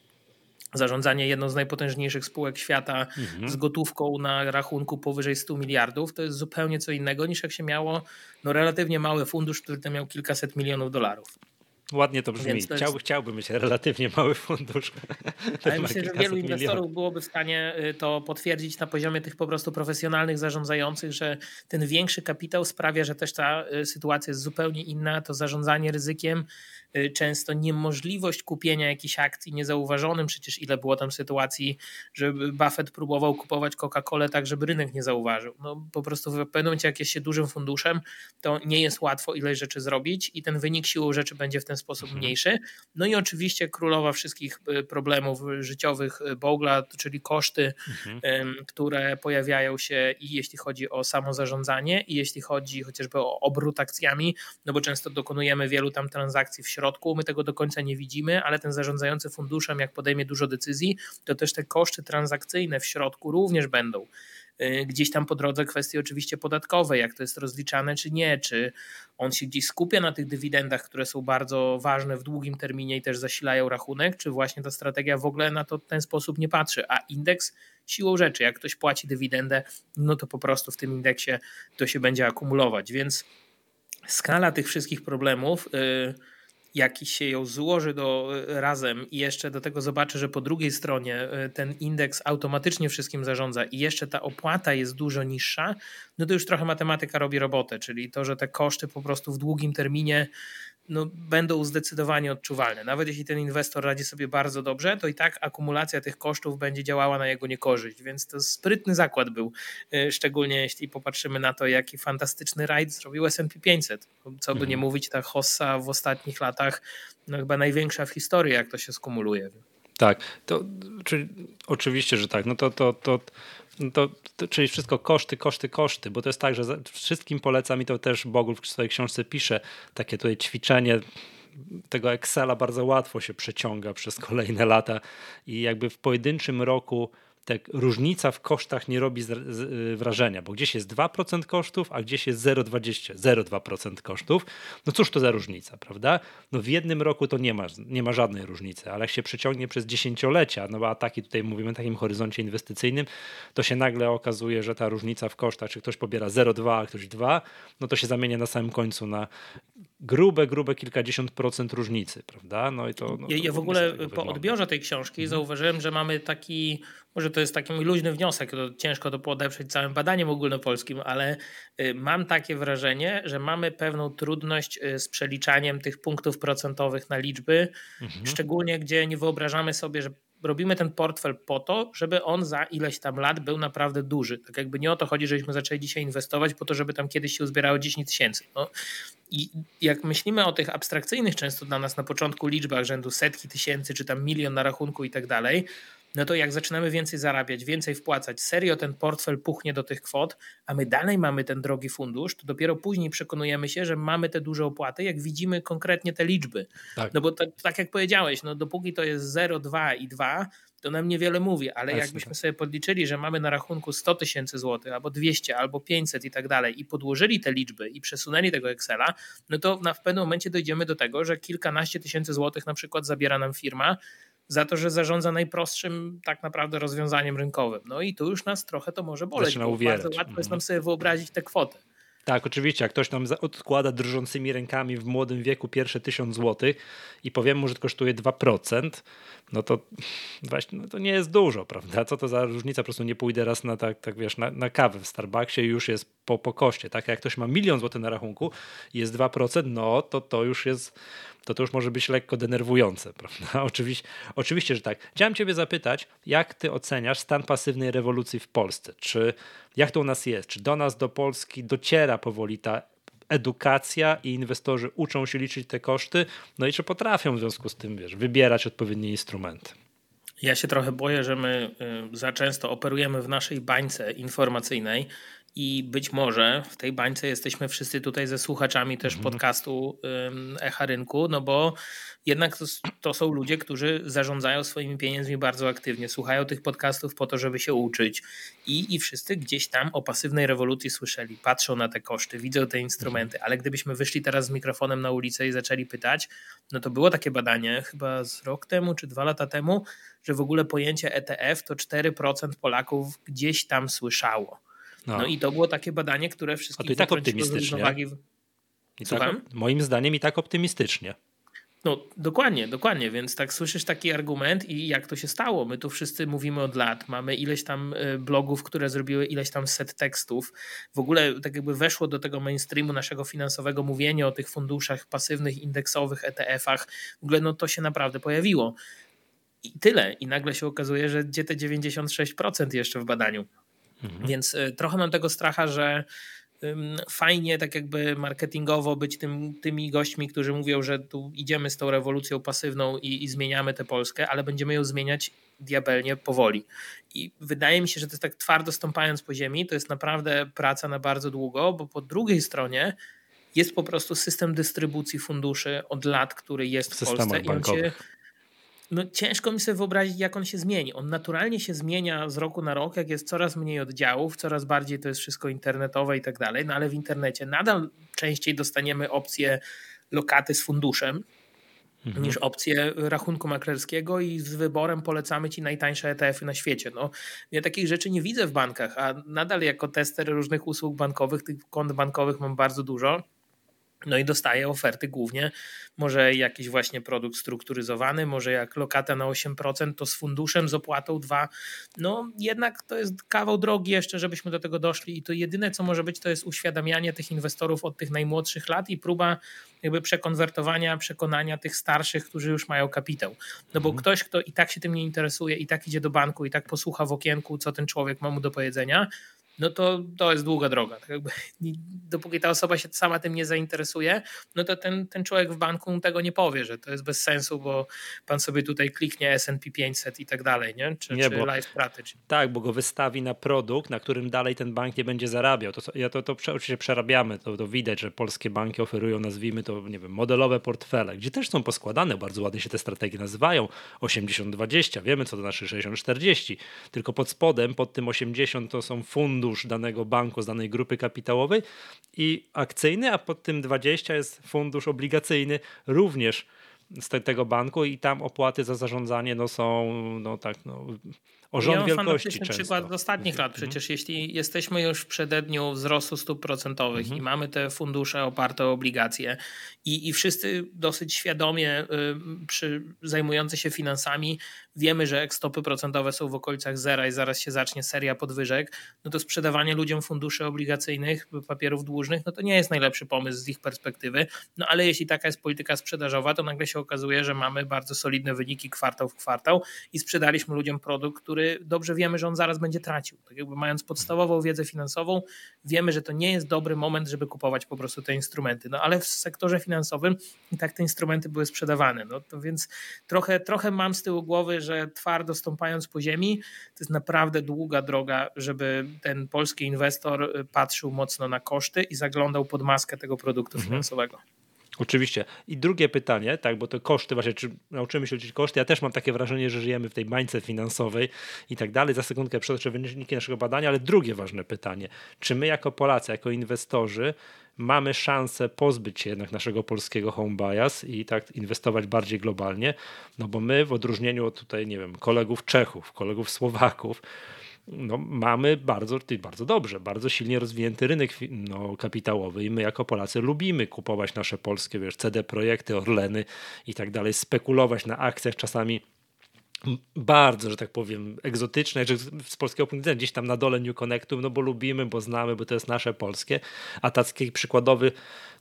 Zarządzanie jedną z najpotężniejszych spółek świata mhm. z gotówką na rachunku powyżej 100 miliardów to jest zupełnie co innego niż jak się miało no, relatywnie mały fundusz, który tam miał kilkaset milionów dolarów. Ładnie to brzmi. To jest... chciałbym mieć relatywnie mały fundusz. Ale myślę, że wielu inwestorów byłoby w stanie y, to potwierdzić na poziomie tych po prostu profesjonalnych zarządzających, że ten większy kapitał sprawia, że też ta y, sytuacja jest zupełnie inna. To zarządzanie ryzykiem często niemożliwość kupienia jakichś akcji niezauważonym. Przecież ile było tam sytuacji, że Buffett próbował kupować Coca-Colę tak, żeby rynek nie zauważył. No po prostu w pewnym momencie, jak jest się dużym funduszem, to nie jest łatwo ile rzeczy zrobić i ten wynik siłą rzeczy będzie w ten sposób mhm. mniejszy. No i oczywiście królowa wszystkich y, problemów życiowych y, Bogla, czyli koszty, mhm. które pojawiają się i jeśli chodzi o samo zarządzanie i jeśli chodzi chociażby o obrót akcjami, no bo często dokonujemy wielu tam transakcji w środku środku, my tego do końca nie widzimy, ale ten zarządzający funduszem, jak podejmie dużo decyzji, to też te koszty transakcyjne w środku również będą. Y, gdzieś tam po drodze kwestie oczywiście podatkowe, jak to jest rozliczane czy nie, czy on się gdzieś skupia na tych dywidendach, które są bardzo ważne w długim terminie i też zasilają rachunek, czy właśnie ta strategia w ogóle na to w ten sposób nie patrzy, a indeks siłą rzeczy, jak ktoś płaci dywidendę, no to po prostu w tym indeksie to się będzie akumulować, więc skala tych wszystkich problemów yy, jakiś się ją złoży do, e, razem i jeszcze do tego zobaczy, że po drugiej stronie e, ten indeks automatycznie wszystkim zarządza i jeszcze ta opłata jest dużo niższa, no to już trochę matematyka robi robotę, czyli to, że te koszty po prostu w długim terminie no, będą zdecydowanie odczuwalne. Nawet jeśli ten inwestor radzi sobie bardzo dobrze, to i tak akumulacja tych kosztów będzie działała na jego niekorzyść, więc to sprytny zakład był, e, szczególnie jeśli popatrzymy na to, jaki fantastyczny rajd zrobił S&P 500. Co by nie mhm. mówić, ta hossa w ostatnich latach no, chyba największa w historii, jak to się skumuluje. Tak, to czyli oczywiście, że tak. No to, to, to no to, to, czyli wszystko koszty, koszty, koszty, bo to jest tak, że wszystkim polecam i to też Bogów w swojej książce pisze, takie tutaj ćwiczenie tego Excela bardzo łatwo się przeciąga przez kolejne lata i jakby w pojedynczym roku ta różnica w kosztach nie robi y, wrażenia, bo gdzieś jest 2% kosztów, a gdzieś jest 0,20, 0,2% kosztów. No cóż to za różnica, prawda? No w jednym roku to nie ma, nie ma żadnej różnicy, ale jak się przeciągnie przez dziesięciolecia, no a taki tutaj mówimy o takim horyzoncie inwestycyjnym, to się nagle okazuje, że ta różnica w kosztach, czy ktoś pobiera 0,2, a ktoś 2, no to się zamienia na samym końcu na grube, grube kilkadziesiąt procent różnicy, prawda? No i to. No, ja, ja w ogóle po odbiorze tej książki mhm. zauważyłem, że mamy taki, może to jest taki mój luźny wniosek, to ciężko to podeprzeć całym badaniem ogólnopolskim, ale y, mam takie wrażenie, że mamy pewną trudność y, z przeliczaniem tych punktów procentowych na liczby, mhm. szczególnie gdzie nie wyobrażamy sobie, że robimy ten portfel po to, żeby on za ileś tam lat był naprawdę duży. Tak jakby nie o to chodzi, żebyśmy zaczęli dzisiaj inwestować po to, żeby tam kiedyś się uzbierało 10 tysięcy. No. I jak myślimy o tych abstrakcyjnych często dla nas na początku liczbach rzędu setki tysięcy, czy tam milion na rachunku i tak dalej, no to jak zaczynamy więcej zarabiać, więcej wpłacać, serio ten portfel puchnie do tych kwot, a my dalej mamy ten drogi fundusz, to dopiero później przekonujemy się, że mamy te duże opłaty, jak widzimy konkretnie te liczby. Tak. No bo to, tak jak powiedziałeś, no dopóki to jest 0, 2 i 2, to nam niewiele mówi, ale Jasne. jakbyśmy sobie podliczyli, że mamy na rachunku 100 tysięcy złotych, albo 200, albo 500 i tak dalej i podłożyli te liczby i przesunęli tego Excela, no to na, w pewnym momencie dojdziemy do tego, że kilkanaście tysięcy złotych na przykład zabiera nam firma, za to, że zarządza najprostszym tak naprawdę rozwiązaniem rynkowym. No i tu już nas trochę to może boleć, Zaczyna bo bardzo łatwo jest nam mhm. sobie wyobrazić tę kwotę. Tak, oczywiście, jak ktoś nam odkłada drżącymi rękami w młodym wieku pierwsze 1000 złotych i powiem mu, że to kosztuje 2%, no to właśnie no to nie jest dużo, prawda? Co to za różnica? Po prostu nie pójdę raz na tak, tak wiesz, na, na kawę w Starbucksie już jest po, po. Tak jak ktoś ma milion złotych na rachunku jest 2%, no to to już jest to to już może być lekko denerwujące, prawda? Oczywiście, oczywiście, że tak. Chciałem Ciebie zapytać, jak Ty oceniasz stan pasywnej rewolucji w Polsce? Czy jak to u nas jest? Czy do nas, do Polski dociera powoli ta edukacja i inwestorzy uczą się liczyć te koszty? No i czy potrafią w związku z tym, wiesz, wybierać odpowiednie instrumenty? Ja się trochę boję, że my y, za często operujemy w naszej bańce informacyjnej i być może w tej bańce jesteśmy wszyscy tutaj ze słuchaczami też mhm. podcastu Echa Rynku, no bo jednak to, to, są ludzie, którzy zarządzają swoimi pieniędzmi bardzo aktywnie, słuchają tych podcastów po to, żeby się uczyć i, i wszyscy gdzieś tam o pasywnej rewolucji słyszeli, patrzą na te koszty, widzą te instrumenty, ale gdybyśmy wyszli teraz z mikrofonem na ulicę i zaczęli pytać, no to było takie badanie chyba z rok temu czy dwa lata temu, że w ogóle pojęcie ETF to 4% Polaków gdzieś tam słyszało. No. no. i to było takie badanie, które wszystkich A to i tak optymistycznie. I tak, moim zdaniem i tak optymistycznie. No dokładnie, dokładnie, więc tak słyszysz taki argument i jak to się stało? My tu wszyscy mówimy od lat, mamy ileś tam e, blogów, które zrobiły ileś tam set tekstów. W ogóle tak jakby weszło do tego mainstreamu naszego finansowego mówienie o tych funduszach pasywnych, indeksowych, ETF-ach. W ogóle no to się naprawdę pojawiło. I tyle. I nagle się okazuje, że gdzie te 96% jeszcze w badaniu. Mhm. Więc y, trochę mam tego stracha, że fajnie tak jakby marketingowo być tym, tymi gośćmi, którzy mówią, że tu idziemy z tą rewolucją pasywną i, i, zmieniamy tę Polskę, ale będziemy ją zmieniać diabelnie powoli. I wydaje mi się, że to jest tak twardo stąpając po ziemi, to jest naprawdę praca na bardzo długo, bo po drugiej stronie jest po prostu system dystrybucji funduszy od lat, który jest w, Polsce i on się no ciężko mi sobie wyobrazić, jak on się zmieni. On naturalnie się zmienia z roku na rok, jak jest coraz mniej oddziałów, coraz bardziej to jest wszystko internetowe i tak dalej, no ale w internecie nadal częściej dostaniemy opcję lokaty z funduszem, mhm. niż opcję rachunku maklerskiego i z wyborem polecamy ci najtańsze ETF-y na świecie. No, ja takich rzeczy nie widzę w bankach, a nadal jako tester różnych usług bankowych, tych kont bankowych mam bardzo dużo No i dostaje oferty głównie, może jakiś właśnie produkt strukturyzowany, może jak lokata na 8%, to z funduszem, z opłatą 2. No jednak to jest kawał drogi jeszcze, żebyśmy do tego doszli i to jedyne co może być to jest uświadamianie tych inwestorów od tych najmłodszych lat i próba jakby przekonwertowania, przekonania tych starszych, którzy już mają kapitał. No bo mhm. ktoś, kto i tak się tym nie interesuje, i tak idzie do banku, i tak posłucha w okienku, co ten człowiek ma mu do powiedzenia, no to to jest długa droga. Tak jakby, dopóki ta osoba się sama tym nie zainteresuje, no to ten, ten człowiek w banku tego nie powie, że to jest bez sensu, bo pan sobie tutaj kliknie S&P 500 i tak dalej, nie? Czy, nie, czy bo, Life Strategy. Tak, bo go wystawi na produkt, na którym dalej ten bank nie będzie zarabiał. To, ja to, to oczywiście przerabiamy, to, to widać, że polskie banki oferują, nazwijmy to, nie wiem, modelowe portfele, gdzie też są poskładane, bardzo ładnie się te strategie nazywają, 80-20, wiemy co to znaczy 60-40, tylko pod spodem, pod tym 80 to są fundusze, fundusz danego banku z danej grupy kapitałowej i akcyjny, a pod tym 20 jest fundusz obligacyjny również z tego banku i tam opłaty za zarządzanie no, są no, tak, no, o rząd ja wielkości często. przykład z ostatnich lat. Mhm. Przecież jeśli jesteśmy już w przededniu wzrostu stóp procentowych mhm. i mamy te fundusze oparte o obligacje i, i wszyscy dosyć świadomie y, przy, zajmujący się finansami wiemy, że jak stopy procentowe są w okolicach zera i zaraz się zacznie seria podwyżek, no to sprzedawanie ludziom funduszy obligacyjnych, papierów dłużnych, no to nie jest najlepszy pomysł z ich perspektywy. No ale jeśli taka jest polityka sprzedażowa, to nagle się okazuje, że mamy bardzo solidne wyniki kwartał w kwartał i sprzedaliśmy ludziom produkt, który dobrze wiemy, że on zaraz będzie tracił. Tak jakby mając podstawową wiedzę finansową, wiemy, że to nie jest dobry moment, żeby kupować po prostu te instrumenty. No ale w sektorze finansowym i tak te instrumenty były sprzedawane. No to więc trochę, trochę mam z tyłu głowy, że twardo stąpając po ziemi, to jest naprawdę długa droga, żeby ten polski inwestor y, patrzył mocno na koszty i zaglądał pod maskę tego produktu mhm. finansowego. Oczywiście. I drugie pytanie, tak, bo to koszty, właśnie, czy nauczymy się liczyć koszty? Ja też mam takie wrażenie, że żyjemy w tej bańce finansowej i tak dalej. Za sekundkę przytoczę wyniki naszego badania, ale drugie ważne pytanie. Czy my jako Polacy, jako inwestorzy mamy szansę pozbyć się jednak naszego polskiego home bias i tak inwestować bardziej globalnie? No bo my w odróżnieniu od tutaj, nie wiem, kolegów Czechów, kolegów Słowaków, no, mamy bardzo, bardzo dobrze, bardzo silnie rozwinięty rynek no, kapitałowy i my jako Polacy lubimy kupować nasze polskie, wiesz, CD Projekty, Orleny i tak dalej, spekulować na akcjach czasami bardzo, że tak powiem, egzotyczne, że z polskiego punktu widzenia gdzieś tam na dole New Connectu, no bo lubimy, bo znamy, bo to jest nasze polskie, a taki przykładowy,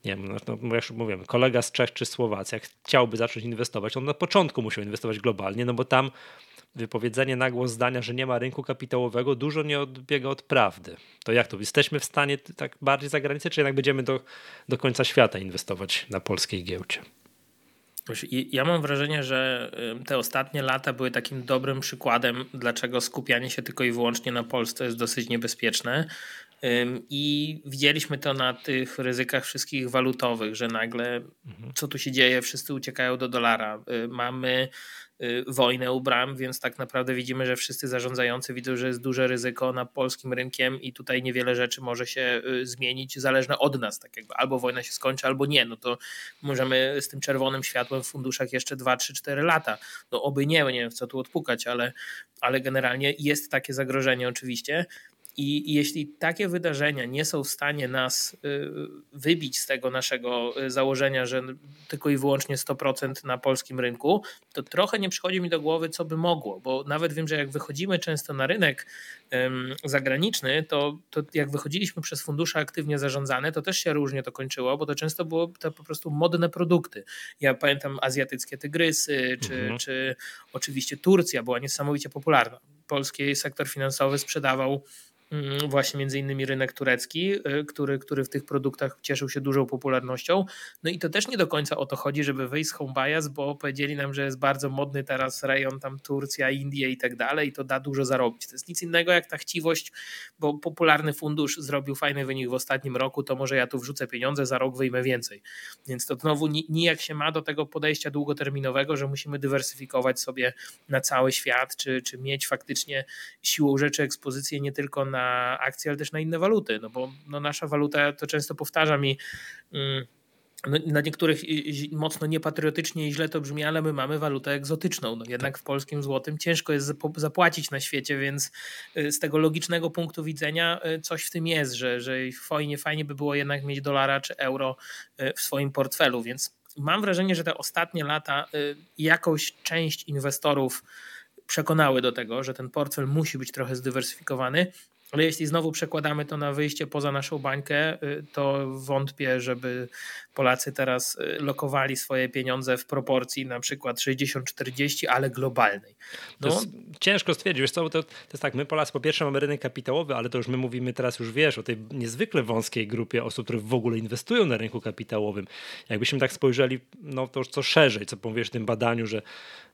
nie wiem, no, no jak mówię, kolega z Czech czy Słowacji, jak chciałby zacząć inwestować, on na początku musiał inwestować globalnie, no bo tam wypowiedzenie na głos zdania, że nie ma rynku kapitałowego, dużo nie odbiega od prawdy. To jak to? Jesteśmy w stanie tak bardziej za granicę, czy jednak będziemy do, do końca świata inwestować na polskiej giełdzie? Ja mam wrażenie, że te ostatnie lata były takim dobrym przykładem, dlaczego skupianie się tylko i wyłącznie na Polsce jest dosyć niebezpieczne. I widzieliśmy to na tych ryzykach wszystkich walutowych, że nagle mhm. co tu się dzieje, wszyscy uciekają do dolara. Mamy Y, wojnę u bram, więc tak naprawdę widzimy, że wszyscy zarządzający widzą, że jest duże ryzyko na polskim rynkiem i tutaj niewiele rzeczy może się y, zmienić, zależne od nas, tak jakby albo wojna się skończy, albo nie, no to możemy z tym czerwonym światłem w funduszach jeszcze 2, 3, 4 lata. No oby nie, nie wiem co tu odpukać, ale, ale generalnie jest takie zagrożenie oczywiście. I, jeśli takie wydarzenia nie są w stanie nas y, wybić z tego naszego y, założenia, że tylko i wyłącznie 100% na polskim rynku, to trochę nie przychodzi mi do głowy, co by mogło, bo nawet wiem, że jak wychodzimy często na rynek zagraniczny, to, to jak wychodziliśmy przez fundusze aktywnie zarządzane, to też się różnie to kończyło, bo to często było to po prostu modne produkty. Ja pamiętam azjatyckie tygrysy, czy, mhm. czy oczywiście Turcja była niesamowicie popularna. Polski sektor finansowy sprzedawał właśnie między innymi rynek turecki, y, który, który w tych produktach cieszył się dużą popularnością. No i to też nie do końca o to chodzi, żeby wyjść z home bias, bo powiedzieli nam, że jest bardzo modny teraz rejon tam Turcja, Indie i tak dalej i to da dużo zarobić. To jest nic innego jak ta chciwość, bo popularny fundusz zrobił fajny wynik w ostatnim roku, to może ja tu wrzucę pieniądze, za rok wyjmę więcej. Więc to znowu nijak się ma do tego podejścia długoterminowego, że musimy dywersyfikować sobie na cały świat, czy, czy mieć faktycznie siłą rzeczy ekspozycję nie tylko na akcje, ale też na inne waluty, no bo no nasza waluta, to często powtarza mi mm, no, dla niektórych mocno niepatriotycznie i źle to brzmi, ale my mamy walutę egzotyczną. No, jednak tak. w polskim złotym ciężko jest zapłacić na świecie, więc y, z tego logicznego punktu widzenia y, coś w tym jest, że, że fajnie, fajnie by było jednak mieć dolara czy euro y, w swoim portfelu, więc mam wrażenie, że te ostatnie lata jakąś część inwestorów przekonały do tego, że ten portfel musi być trochę zdywersyfikowany ale jeśli znowu przekładamy to na wyjście poza naszą bańkę, y, to wątpię, żeby Polacy teraz y, lokowali swoje pieniądze w proporcji na przykład 60-40, ale globalnej. No. To ciężko stwierdzić, wiesz co, to, to jest tak, my Polacy po pierwsze mamy rynek kapitałowy, ale to już my mówimy teraz już, wiesz, o tej niezwykle wąskiej grupie osób, które w ogóle inwestują na rynku kapitałowym. Jakbyśmy tak spojrzeli, no to już co szerzej, co powiesz w tym badaniu, że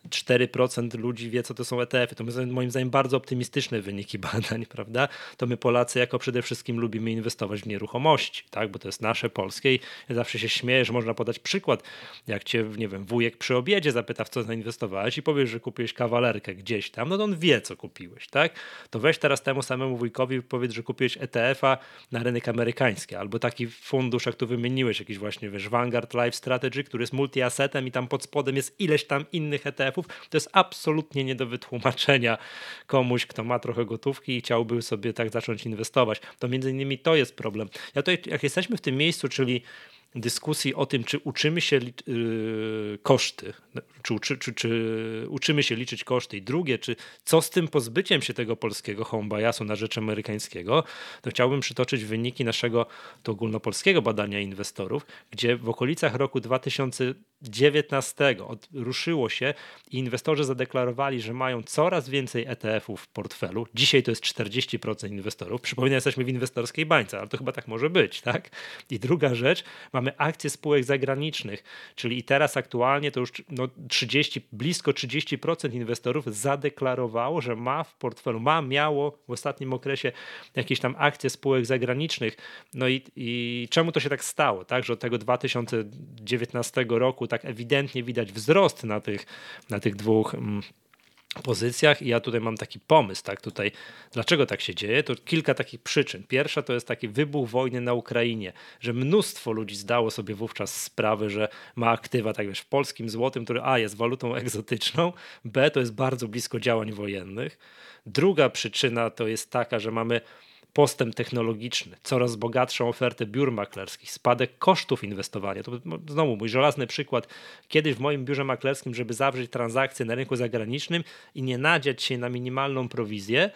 4% ludzi wie, co to są ETF-y. To moim zdaniem bardzo optymistyczne wyniki badań, prawda? To my Polacy jako przede wszystkim lubimy inwestować w nieruchomości, tak? Bo to jest nasze polskie i zawsze się śmieję, że można podać przykład, jak cię, nie wiem, wujek przy obiedzie zapyta, w co zainwestowałeś i powiesz, że kupiłeś kawalerkę gdzieś tam, no to on wie, co kupiłeś, tak? To weź teraz temu samemu wujkowi powiedz, że kupiłeś ETF-a na rynek amerykański, albo taki fundusz, jak tu wymieniłeś, jakiś właśnie, wiesz, Vanguard Life Strategy, który jest multi-assetem i tam pod spodem jest ileś tam innych ETF ETF-ów, to jest absolutnie nie do wytłumaczenia komuś, kto ma trochę gotówki i chciałby sobie tak zacząć inwestować. To między innymi to jest problem. Ja tutaj, jak jesteśmy w tym miejscu, czyli dyskusji o tym, czy uczymy się yy, koszty, czy, czy, czy, czy, uczymy się liczyć koszty i drugie, czy co z tym pozbyciem się tego polskiego home biasu na rzecz amerykańskiego, to chciałbym przytoczyć wyniki naszego to ogólnopolskiego badania inwestorów, gdzie w okolicach roku 2019 ruszyło się i inwestorzy zadeklarowali, że mają coraz więcej ETF-ów w portfelu. Dzisiaj to jest 40% inwestorów. Przypominam, jesteśmy w inwestorskiej bańce, ale to chyba tak może być, tak? I druga rzecz, mamy akcje spółek zagranicznych, czyli i teraz aktualnie to już no, 30, blisko 30% inwestorów zadeklarowało, że ma w portfelu, ma, miało w ostatnim okresie jakieś tam akcje spółek zagranicznych. No i, i czemu to się tak stało, tak? Że od tego 2019 roku tak ewidentnie widać wzrost na tych, na tych dwóch. Mm, pozycjach i ja tutaj mam taki pomysł, tak, tutaj dlaczego tak się dzieje, to kilka takich przyczyn. Pierwsza to jest taki wybuch wojny na Ukrainie, że mnóstwo ludzi zdało sobie wówczas sprawę, że ma aktywa, tak wiesz, w polskim złotym, który a jest walutą egzotyczną, b to jest bardzo blisko działań wojennych. Druga przyczyna to jest taka, że mamy postęp technologiczny, coraz bogatszą ofertę biur maklerskich, spadek kosztów inwestowania. To znowu mój żelazny przykład. Kiedyś w moim biurze maklerskim, żeby zawrzeć transakcję na rynku zagranicznym i nie nadziać się na minimalną prowizję,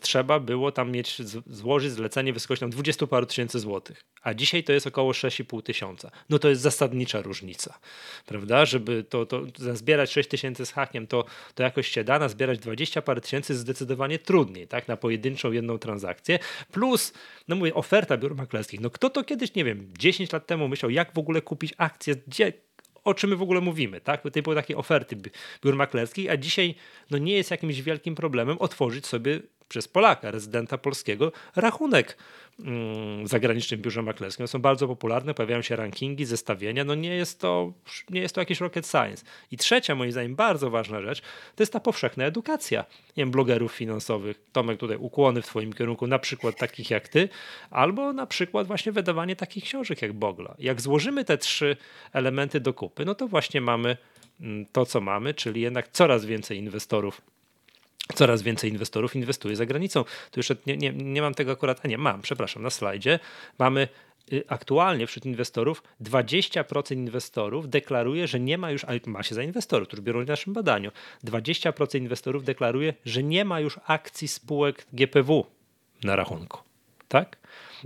trzeba było tam mieć, złożyć zlecenie wysokością 20 paru tysięcy złotych, a dzisiaj to jest około 6,5 tysiąca. No to jest zasadnicza różnica, prawda? Żeby to, to zbierać 6 tysięcy z hakiem, to, to jakoś się da, zbierać 20 parę tysięcy zdecydowanie trudniej, tak? Na pojedynczą jedną transakcję, plus, no mówię, oferta biur maklerskich. No kto to kiedyś, nie wiem, 10 lat temu myślał, jak w ogóle kupić akcję, gdzie o czym my w ogóle mówimy, tak? Typu takie oferty biur maklerskich, a dzisiaj no nie jest jakimś wielkim problemem otworzyć sobie przez Polaka, rezydenta polskiego, rachunek mm, zagranicznym biurze maklerskim. Są bardzo popularne, pojawiają się rankingi, zestawienia. No nie jest to, nie jest to jakiś rocket science. I trzecia, moim zdaniem, bardzo ważna rzecz, to jest ta powszechna edukacja nie wiem, blogerów finansowych. Tomek, tutaj ukłony w Twoim kierunku, na przykład takich jak Ty, albo na przykład właśnie wydawanie takich książek jak Bogla. Jak złożymy te trzy elementy do kupy, no to właśnie mamy mm, to, co mamy, czyli jednak coraz więcej inwestorów coraz więcej inwestorów inwestuje za granicą. Tu jeszcze nie, nie, nie mam tego akurat, a nie, mam, przepraszam, na slajdzie mamy y, aktualnie wśród inwestorów 20% inwestorów deklaruje, że nie ma już, ma się za inwestorów, którzy biorą w naszym badaniu, 20% inwestorów deklaruje, że nie ma już akcji spółek GPW na rachunku. Tak?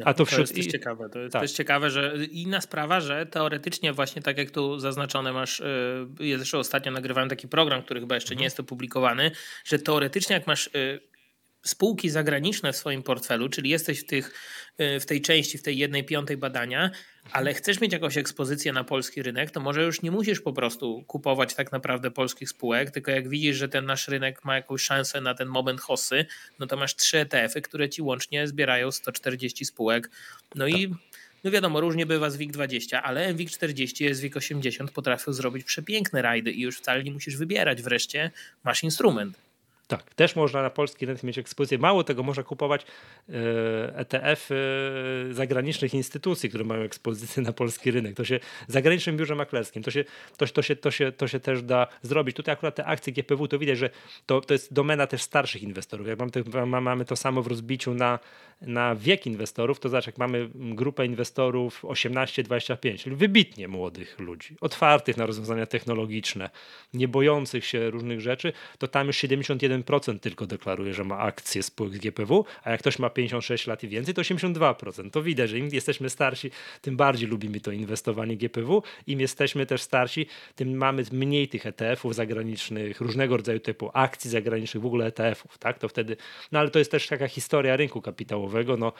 A to, wśród... to jest ciekawe. To jest tak. ciekawe, że inna sprawa, że teoretycznie właśnie tak jak tu zaznaczone masz, y, ja zresztą ostatnio nagrywałem taki program, który chyba jeszcze nie mhm. jest opublikowany, że teoretycznie jak masz y, spółki zagraniczne w swoim portfelu, czyli jesteś w, tych, y, w tej części, w tej jednej piątej badania, ale chcesz mieć jakąś ekspozycję na polski rynek, to może już nie musisz po prostu kupować tak naprawdę polskich spółek, tylko jak widzisz, że ten nasz rynek ma jakąś szansę na ten moment hossy, no to masz trzy ETF-y, które ci łącznie zbierają 140 spółek. No tak. i no wiadomo, różnie bywa z WIG20, ale WIG40 jest WIG80 potrafią zrobić przepiękne rajdy i już wcale nie musisz wybierać. Wreszcie masz instrument. Tak, też można na polski rynek mieć ekspozycję. Mało tego, można kupować ETF e zagranicznych instytucji, które mają ekspozycję na polski rynek. To się zagranicznym biurze maklerskim, to się, to, to, się, to, się, to się też da zrobić. Tutaj akurat te akcje GPW, to widać, że to, to jest domena też starszych inwestorów. Jak mamy to, mamy to samo w rozbiciu na, na wiek inwestorów, to znaczy jak mamy grupę inwestorów 18-25, czyli wybitnie młodych ludzi, otwartych na rozwiązania technologiczne, nie bojących się różnych rzeczy, to tam już 71% tylko deklaruje, że ma akcje spółek GPW, a jak ktoś ma 56 lat i więcej, to 82%. To widać, że im jesteśmy starsi, tym bardziej lubimy to inwestowanie GPW, im jesteśmy też starsi, tym mamy mniej tych ETF-ów zagranicznych, różnego rodzaju typu akcji zagranicznych, w ogóle ETF-ów, tak? To wtedy, no ale to jest też taka historia rynku kapitałowego, no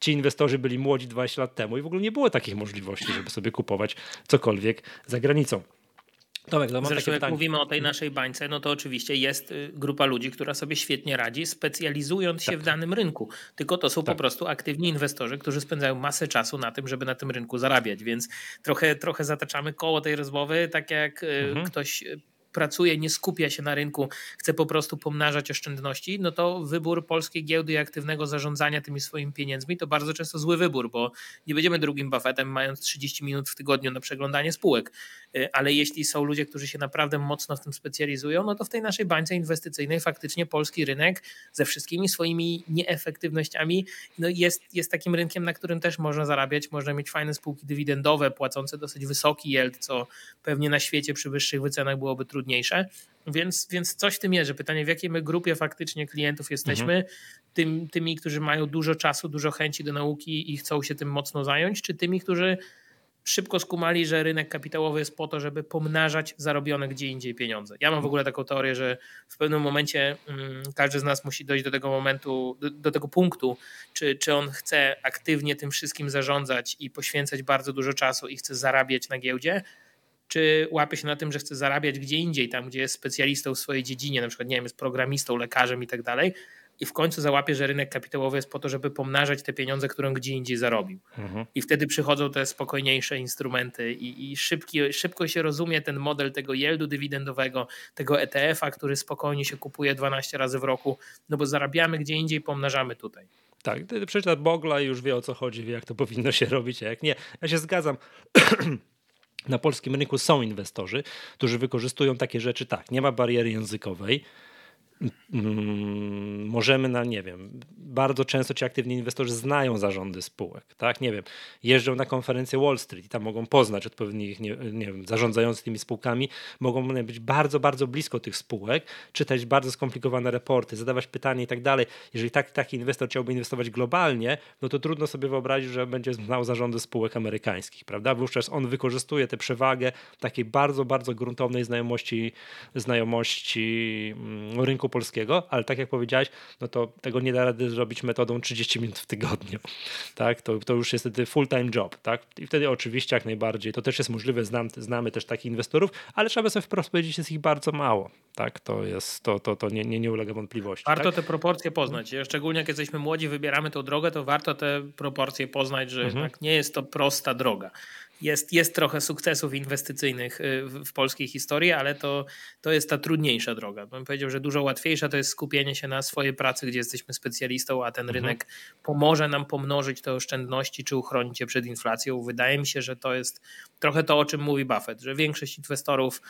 ci inwestorzy byli młodzi 20 lat temu i w ogóle nie było takich możliwości, żeby sobie kupować cokolwiek za granicą. Tomek, no Zresztą jak mówimy o tej naszej bańce, no to oczywiście jest y, grupa ludzi, która sobie świetnie radzi, specjalizując się tak. w danym rynku. Tylko to są tak. po prostu aktywni inwestorzy, którzy spędzają masę czasu na tym, żeby na tym rynku zarabiać, więc trochę, trochę zataczamy koło tej rozmowy, tak jak y, mhm. ktoś y, pracuje, nie skupia się na rynku, chce po prostu pomnażać oszczędności, no to wybór polskiej giełdy i aktywnego zarządzania tymi swoimi pieniędzmi to bardzo często zły wybór, bo nie będziemy drugim Buffettem mając 30 minut w tygodniu na przeglądanie spółek. Y, ale jeśli są ludzie, którzy się naprawdę mocno w tym specjalizują, no to w tej naszej bańce inwestycyjnej faktycznie polski rynek ze wszystkimi swoimi nieefektywnościami no jest, jest takim rynkiem, na którym też można zarabiać, można mieć fajne spółki dywidendowe, płacące dosyć wysoki yield, co pewnie na świecie przy wyższych wycenach byłoby trudniejsze. Więc, więc coś w tym jest, że pytanie, w jakiej my grupie faktycznie klientów jesteśmy, mhm. tym, tymi, którzy mają dużo czasu, dużo chęci do nauki i chcą się tym mocno zająć, czy tymi, którzy szybko skumali, że rynek kapitałowy jest po to, żeby pomnażać zarobione gdzie indziej pieniądze. Ja mam w ogóle taką teorię, że w pewnym momencie mm, każdy z nas musi dojść do tego momentu, do, do, tego punktu, czy, czy on chce aktywnie tym wszystkim zarządzać i poświęcać bardzo dużo czasu i chce zarabiać na giełdzie, czy łapie się na tym, że chce zarabiać gdzie indziej, tam gdzie jest specjalistą w swojej dziedzinie, na przykład nie wiem, jest programistą, lekarzem i tak dalej, i w końcu załapie, że rynek kapitałowy jest po to, żeby pomnażać te pieniądze, które on gdzie indziej zarobił. Mhm. I wtedy przychodzą te spokojniejsze instrumenty i, i szybki, szybko się rozumie ten model tego yieldu dywidendowego, tego ETF-a, który spokojnie się kupuje 12 razy w roku, no bo zarabiamy gdzie indziej, pomnażamy tutaj. Tak, przeczyta Bogla i już wie o co chodzi, wie jak to powinno się robić, a jak nie. Ja się zgadzam. Na polskim rynku są inwestorzy, którzy wykorzystują takie rzeczy tak, nie ma bariery językowej, możemy na, nie wiem, bardzo często ci aktywni inwestorzy znają zarządy spółek, tak, nie wiem, jeżdżą na konferencję Wall Street i tam mogą poznać odpowiednich, nie, nie wiem, zarządzających tymi spółkami, mogą być bardzo, bardzo blisko tych spółek, czytać bardzo skomplikowane raporty, zadawać pytania i tak dalej. Jeżeli tak, taki inwestor chciałby inwestować globalnie, no to trudno sobie wyobrazić, że będzie znał zarządy spółek amerykańskich, prawda? Wówczas on wykorzystuje tę przewagę takiej bardzo, bardzo gruntownej znajomości, znajomości mm, polskiego, ale tak jak powiedziałeś, no to tego nie da rady zrobić metodą 30 minut w tygodniu. Tak? To, to już jest wtedy full-time job. Tak? I wtedy oczywiście jak najbardziej, to też jest możliwe, Znam, znamy też takich inwestorów, ale trzeba sobie wprost powiedzieć, jest ich bardzo mało. Tak? To, jest, to, to, to nie, nie, nie ulega wątpliwości. Warto tak? te proporcje poznać. Szczególnie jak jesteśmy młodzi, wybieramy tą drogę, to warto te proporcje poznać, że mhm. tak nie jest to prosta droga jest, jest trochę sukcesów inwestycyjnych y, w, w, polskiej historii, ale to, to jest ta trudniejsza droga. Bym powiedział, że dużo łatwiejsza to jest skupienie się na swojej pracy, gdzie jesteśmy specjalistą, a ten mhm. rynek pomoże nam pomnożyć te oszczędności czy uchronić je przed inflacją. Wydaje mi się, że to jest trochę to, o czym mówi Buffett, że większość inwestorów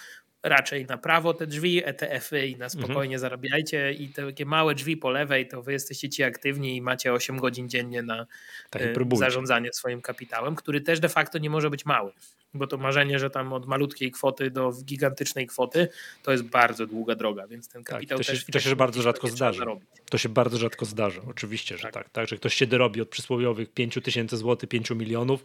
raczej na prawo te drzwi, ETF-y i na mhm. spokojnie mhm. zarabiajcie i te takie małe drzwi po lewej, to wy jesteście ci aktywni i macie 8 godzin dziennie na tak, y, zarządzanie swoim kapitałem, który też de facto nie może być mały, bo to marzenie, że tam od malutkiej kwoty do gigantycznej kwoty, to jest bardzo długa droga, więc ten tak, kapitał tak, to się, też, to się bardzo rzadko zdarza. To się bardzo rzadko zdarza, oczywiście, że tak. tak, tak że ktoś się dorobi od przysłowiowych 5 tysięcy złotych, 5 milionów,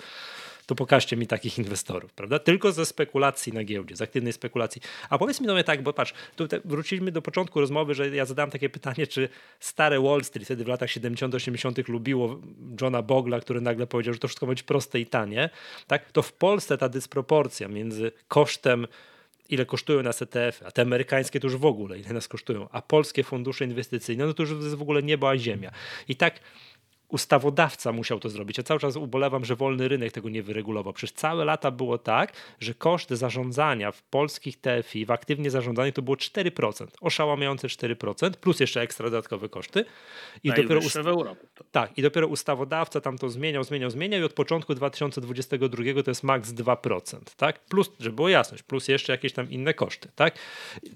to pokażcie mi takich inwestorów, prawda? Tylko ze spekulacji na giełdzie, z aktywnej spekulacji. A powiedz mi mnie tak, bo patrz, tutaj wróciliśmy do początku rozmowy, że ja zadałem takie pytanie, czy stare Wall Street wtedy w latach 70 80 lubiło Johna Bogla, który nagle powiedział, że to wszystko być proste i tanie, tak? To w Polsce ta dysproporcja między kosztem ile kosztują nas ETF, a te amerykańskie to już w ogóle, ile nas kosztują, a polskie fundusze inwestycyjne, no to już w ogóle niebo a ziemia. I tak ustawodawca musiał to zrobić. Ja cały czas ubolewam, że wolny rynek tego nie wyregulował. Przez całe lata było tak, że koszty zarządzania w polskich TFI, w aktywnie zarządzanych to było 4%, oszałamiające 4%, plus jeszcze ekstra dodatkowe koszty. I dopiero ust- w Europie. Tak, i dopiero ustawodawca tam to zmieniał, zmieniał, zmieniał i od początku 2022 to jest maks 2%, tak? Plus, żeby było jasność, plus jeszcze jakieś tam inne koszty, tak?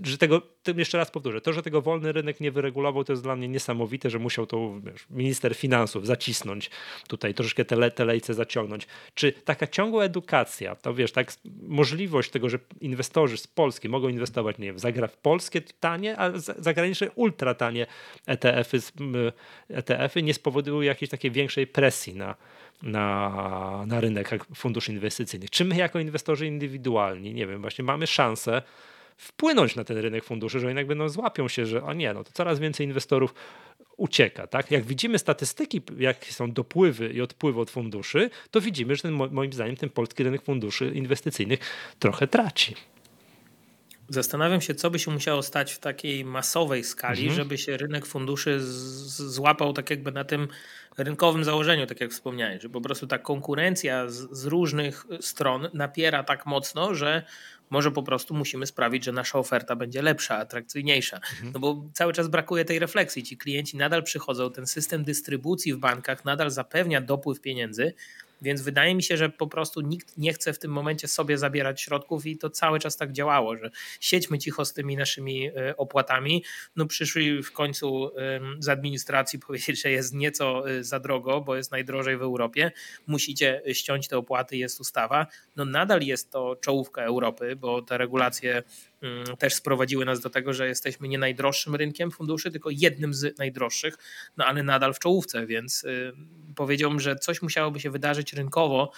Że tego, jeszcze raz powtórzę, to, że tego wolny rynek nie wyregulował, to jest dla mnie niesamowite, że musiał to wiesz, minister finansów zacisnąć tutaj, troszeczkę te, te lejce zaciągnąć. Czy taka ciągła edukacja, to wiesz, tak, możliwość tego, że inwestorzy z Polski mogą inwestować, nie wiem, zagra w polskie tanie, a zagraniczne ultra tanie ETF-y, ETF-y nie spowodują jakiejś takiej większej presji na, na, na rynek funduszy inwestycyjnych. Czy my jako inwestorzy indywidualni, nie wiem, właśnie mamy szansę wpłynąć na ten rynek funduszy, że jednak będą złapią się, że o nie, no to coraz więcej inwestorów ucieka. Tak? Jak widzimy statystyki, jakie są dopływy i odpływy od funduszy, to widzimy, że ten, moim zdaniem ten polski rynek funduszy inwestycyjnych trochę traci. Zastanawiam się, co by się musiało stać w takiej masowej skali, mhm. żeby się rynek funduszy złapał tak jakby na tym rynkowym założeniu, tak jak wspomniałeś, że po prostu ta konkurencja z, z różnych stron napiera tak mocno, że może po prostu musimy sprawić, że nasza oferta będzie lepsza, atrakcyjniejsza. Mhm. No bo cały czas brakuje tej refleksji. Ci klienci nadal przychodzą, ten system dystrybucji w bankach nadal zapewnia dopływ pieniędzy, więc wydaje mi się, że po prostu nikt nie chce w tym momencie sobie zabierać środków i to cały czas tak działało, że siedźmy cicho z tymi naszymi e, opłatami. No przyszli w końcu z administracji powiedzieć, że jest nieco e, za drogo, bo jest najdrożej w Europie. Musicie ściąć te opłaty, jest ustawa. No nadal jest to czołówka Europy, bo te regulacje też sprowadziły nas do tego, że jesteśmy nie najdroższym rynkiem funduszy, tylko jednym z najdroższych, no ale nadal w czołówce, więc y, powiedziałbym, że coś musiałoby się wydarzyć rynkowo.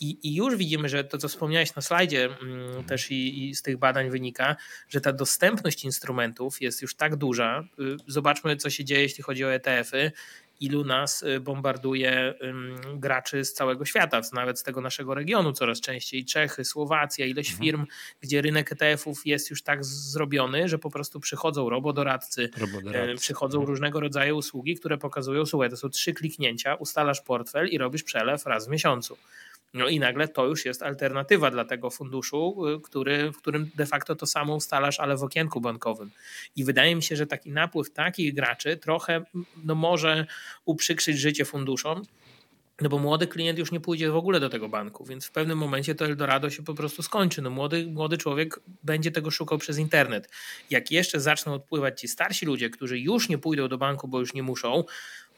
I, I, już widzimy, że to, co wspomniałeś na slajdzie, mm, też i, i, z tych badań wynika, że ta dostępność instrumentów jest już tak duża. Y, zobaczmy, co się dzieje, jeśli chodzi o ETF-y ilu nas y, bombarduje graczy z całego świata, nawet z tego naszego regionu coraz częściej. Czechy, Słowacja, ileś mhm. firm, gdzie rynek ETF-ów jest już tak zrobiony, że po prostu przychodzą robodoradcy, robodoradcy. przychodzą mhm. różnego rodzaju usługi, które pokazują, słuchaj, to są trzy kliknięcia, ustalasz portfel i robisz przelew raz w miesiącu. No i nagle to już jest alternatywa dla tego funduszu, y, który, w którym de facto to samo ustalasz, ale w okienku bankowym. I wydaje mi się, że taki napływ takich graczy trochę no, może uprzykrzyć życie funduszom, no bo młody klient już nie pójdzie w ogóle do tego banku, więc w pewnym momencie to Eldorado się po prostu skończy. No młody, młody człowiek będzie tego szukał przez internet. Jak jeszcze zaczną odpływać ci starsi ludzie, którzy już nie pójdą do banku, bo już nie muszą,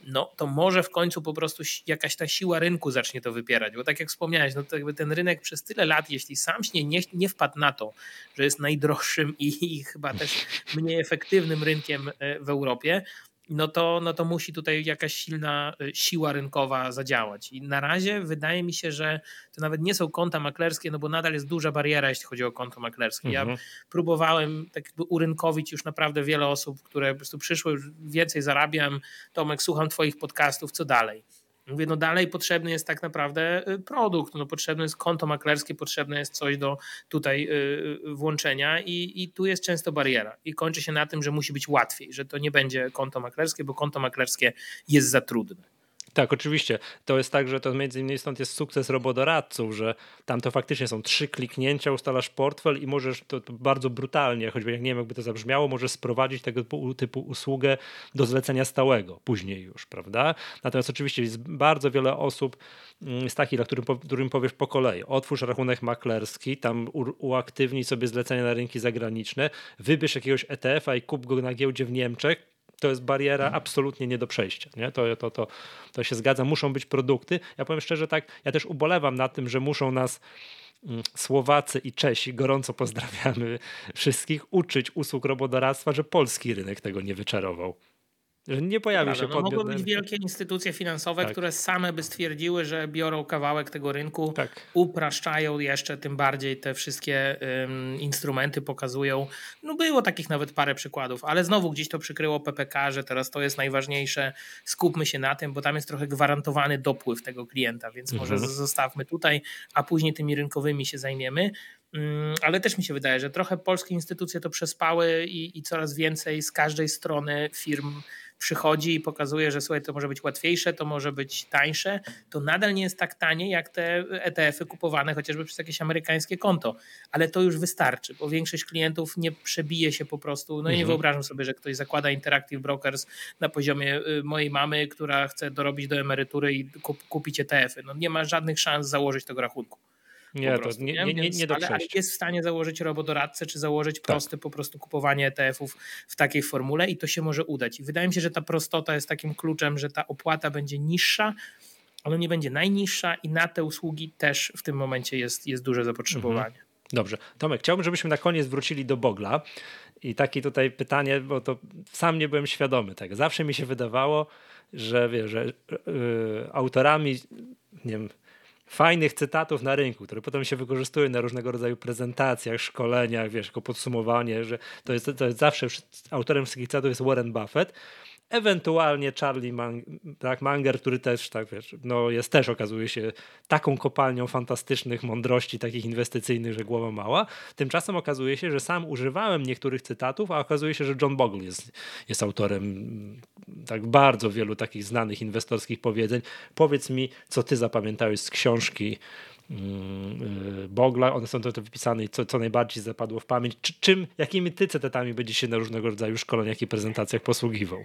no to może w końcu po prostu jakaś ta siła rynku zacznie to wypierać, bo tak jak wspomniałeś, no to jakby ten rynek przez tyle lat, jeśli sam się nie, nie wpadł na to, że jest najdroższym i, i chyba też mniej efektywnym rynkiem e, w Europie, no to, no to musi tutaj jakaś silna y, siła rynkowa zadziałać. I na razie wydaje mi się, że to nawet nie są konta maklerskie, no bo nadal jest duża bariera, jeśli chodzi o konto maklerskie. Mhm. Ja próbowałem tak jakby urynkowić już naprawdę wiele osób, które po prostu przyszły, więcej zarabiam. Tomek, słucham twoich podcastów, co dalej? Mówię, no dalej potrzebny jest tak naprawdę y, produkt, no potrzebne jest konto maklerskie, potrzebne jest coś do tutaj y, włączenia i, i tu jest często bariera i kończy się na tym, że musi być łatwiej, że to nie będzie konto maklerskie, bo konto maklerskie jest za trudne. Tak, oczywiście. To jest tak, że to między innymi stąd jest sukces robodoradców, że tam to faktycznie są trzy kliknięcia, ustalasz portfel i możesz to, bardzo brutalnie, choćby jak nie wiem, jakby to zabrzmiało, możesz sprowadzić tego typu usługę do zlecenia stałego później już, prawda? Natomiast oczywiście jest bardzo wiele osób mm, z takich, którym, którym powiesz po kolei, otwórz rachunek maklerski, tam uaktywnij sobie zlecenia na rynki zagraniczne, wybierz jakiegoś ETF-a i kup go na giełdzie w Niemczech, to jest bariera absolutnie nie do przejścia. Nie? To, to, to, to się zgadza, muszą być produkty. Ja powiem szczerze, tak, ja też ubolewam na tym, że muszą nas mm, Słowacy i Czesi, gorąco pozdrawiamy wszystkich, uczyć usług robodoradztwa, że polski rynek tego nie wyczarował. Że nie pojawi się no, podmiot. Mogą być wielkie instytucje finansowe, tak. które same by stwierdziły, że biorą kawałek tego rynku, tak. upraszczają jeszcze tym bardziej te wszystkie um, instrumenty, pokazują. No było takich nawet parę przykładów, ale znowu gdzieś to przykryło PPK, że teraz to jest najważniejsze. Skupmy się na tym, bo tam jest trochę gwarantowany dopływ tego klienta, więc mhm. może zostawmy tutaj, a później tymi rynkowymi się zajmiemy. Mm, ale też mi się wydaje, że trochę polskie instytucje to przespały i, i coraz więcej z każdej strony firm przychodzi i pokazuje, że słuchaj, to może być łatwiejsze, to może być tańsze, to nadal nie jest tak tanie jak te ETF-y kupowane chociażby przez jakieś amerykańskie konto. Ale to już wystarczy, bo większość klientów nie przebije się po prostu. No i nie mhm. wyobrażam sobie, że ktoś zakłada Interactive Brokers na poziomie y, mojej mamy, która chce dorobić do emerytury i kupić ETF-y. No nie ma żadnych szans założyć tego rachunku. Nie, prostu, to nie, nie, nie, nie do ale, ale jest w stanie założyć robodoradcę, czy założyć tak. proste po prostu kupowanie ETF-ów w takiej formule i to się może udać. I wydaje mi się, że ta prostota jest takim kluczem, że ta opłata będzie niższa, ale nie będzie najniższa i na te usługi też w tym momencie jest, jest duże zapotrzebowanie. Mhm. Dobrze. Tomek, chciałbym, żebyśmy na koniec wrócili do Bogla. I takie tutaj pytanie, bo to sam nie byłem świadomy tego. Zawsze mi się wydawało, że, wie, że yy, autorami nie wiem, fajnych cytatów na rynku, które potem się wykorzystuje na różnego rodzaju prezentacjach, szkoleniach, wiesz, jako podsumowanie, że to jest, to jest zawsze autorem wszystkich cytatów jest Warren Buffett, ewentualnie Charlie Mang tak, Manger, który też, tak wiesz, no jest też okazuje się taką kopalnią fantastycznych mądrości, takich inwestycyjnych, że głowa mała. Tymczasem okazuje się, że sam używałem niektórych cytatów, a okazuje się, że John Bogle jest, jest autorem mm, tak bardzo wielu takich znanych inwestorskich powiedzeń. Powiedz mi, co ty zapamiętałeś z książki Bogla, one są to wypisane i co, co najbardziej zapadło w pamięć. czym, jakimi ty cytatami będzie się na różnego rodzaju szkoleniach i prezentacjach posługiwał?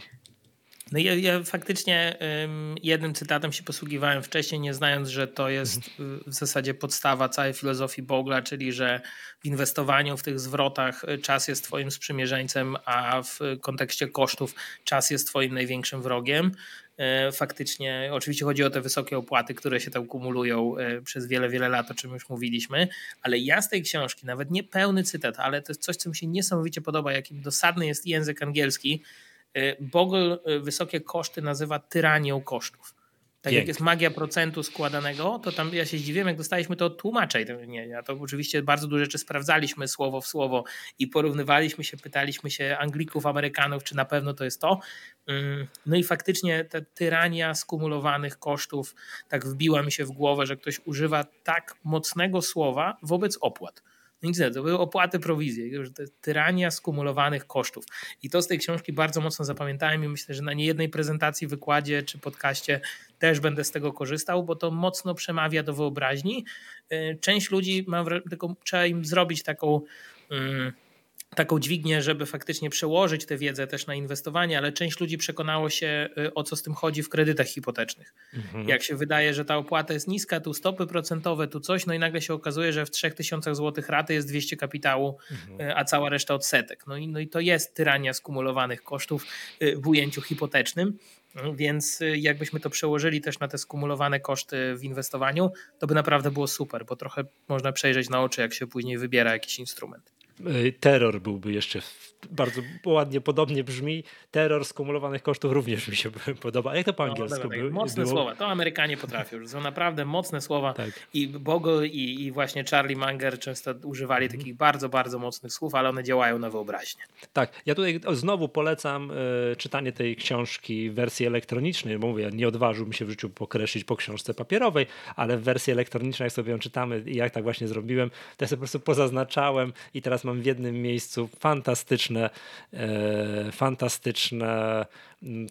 No ja, ja faktycznie um, jednym cytatem się posługiwałem wcześniej, nie znając, że to jest mhm. w zasadzie podstawa całej filozofii Bogla, czyli że w inwestowaniu, w tych zwrotach y, czas jest twoim sprzymierzeńcem, a w kontekście kosztów czas jest twoim największym wrogiem. E, faktycznie, oczywiście chodzi o te wysokie opłaty, które się tam kumulują e, przez wiele, wiele lat, o czym już mówiliśmy, ale ja z tej książki, nawet nie pełny cytat, ale to jest coś, co mi się niesamowicie podoba, jakim dosadny jest język angielski, Y, Bogle wysokie koszty nazywa tyranią kosztów. Tak jak jest magia procentu składanego, to tam ja się zdziwiłem, jak dostaliśmy to od tłumacza. Nie, ja to oczywiście bardzo dużo rzeczy sprawdzaliśmy słowo w słowo i porównywaliśmy się, pytaliśmy się Anglików, Amerykanów, czy na pewno to jest to. Mm, no i faktycznie ta tyrania skumulowanych kosztów tak wbiła mi się w głowę, że ktoś używa tak mocnego słowa wobec opłat. Nic to były opłaty, prowizje, to tyrania skumulowanych kosztów. I to z tej książki bardzo mocno zapamiętałem i myślę, że na niejednej prezentacji, wykładzie czy podcaście też będę z tego korzystał, bo to mocno przemawia do wyobraźni. Y, część ludzi, mam, tylko trzeba im zrobić taką mm, taką dźwignię, żeby faktycznie przełożyć tę wiedzę też na inwestowanie, ale część ludzi przekonało się, y, o co z tym chodzi w kredytach hipotecznych. Mhm. Jak się wydaje, że ta opłata jest niska, tu stopy procentowe, tu coś, no i nagle się okazuje, że w 3000 zł raty jest 200 kapitału, mhm. Y, a cała reszta odsetek. No i, no i to jest tyrania skumulowanych kosztów y, w ujęciu hipotecznym. Więc jakbyśmy to przełożyli też na te skumulowane koszty w inwestowaniu, to by naprawdę było super, bo trochę można przejrzeć na oczy, jak się później wybiera jakiś instrument. Y, terror byłby jeszcze bardzo ładnie, podobnie brzmi. Terror skumulowanych kosztów również mi się podoba. Jak to po no, angielsku no, było? Mocne było? słowa, to Amerykanie potrafią. Są naprawdę mocne słowa. Tak. I Bogle i, i, właśnie Charlie Munger często używali mm. takich bardzo, bardzo mocnych słów, ale one działają na wyobraźnię. Tak, ja tutaj znowu polecam y, czytanie tej książki w wersji elektronicznej, bo mówię, nie odważyłbym się w życiu pokreślić po książce papierowej, ale w wersji elektronicznej, jak sobie ją czytamy i jak tak właśnie zrobiłem, to ja sobie po prostu pozaznaczałem i teraz mam w jednym miejscu fantastyczne, e, fantastyczne,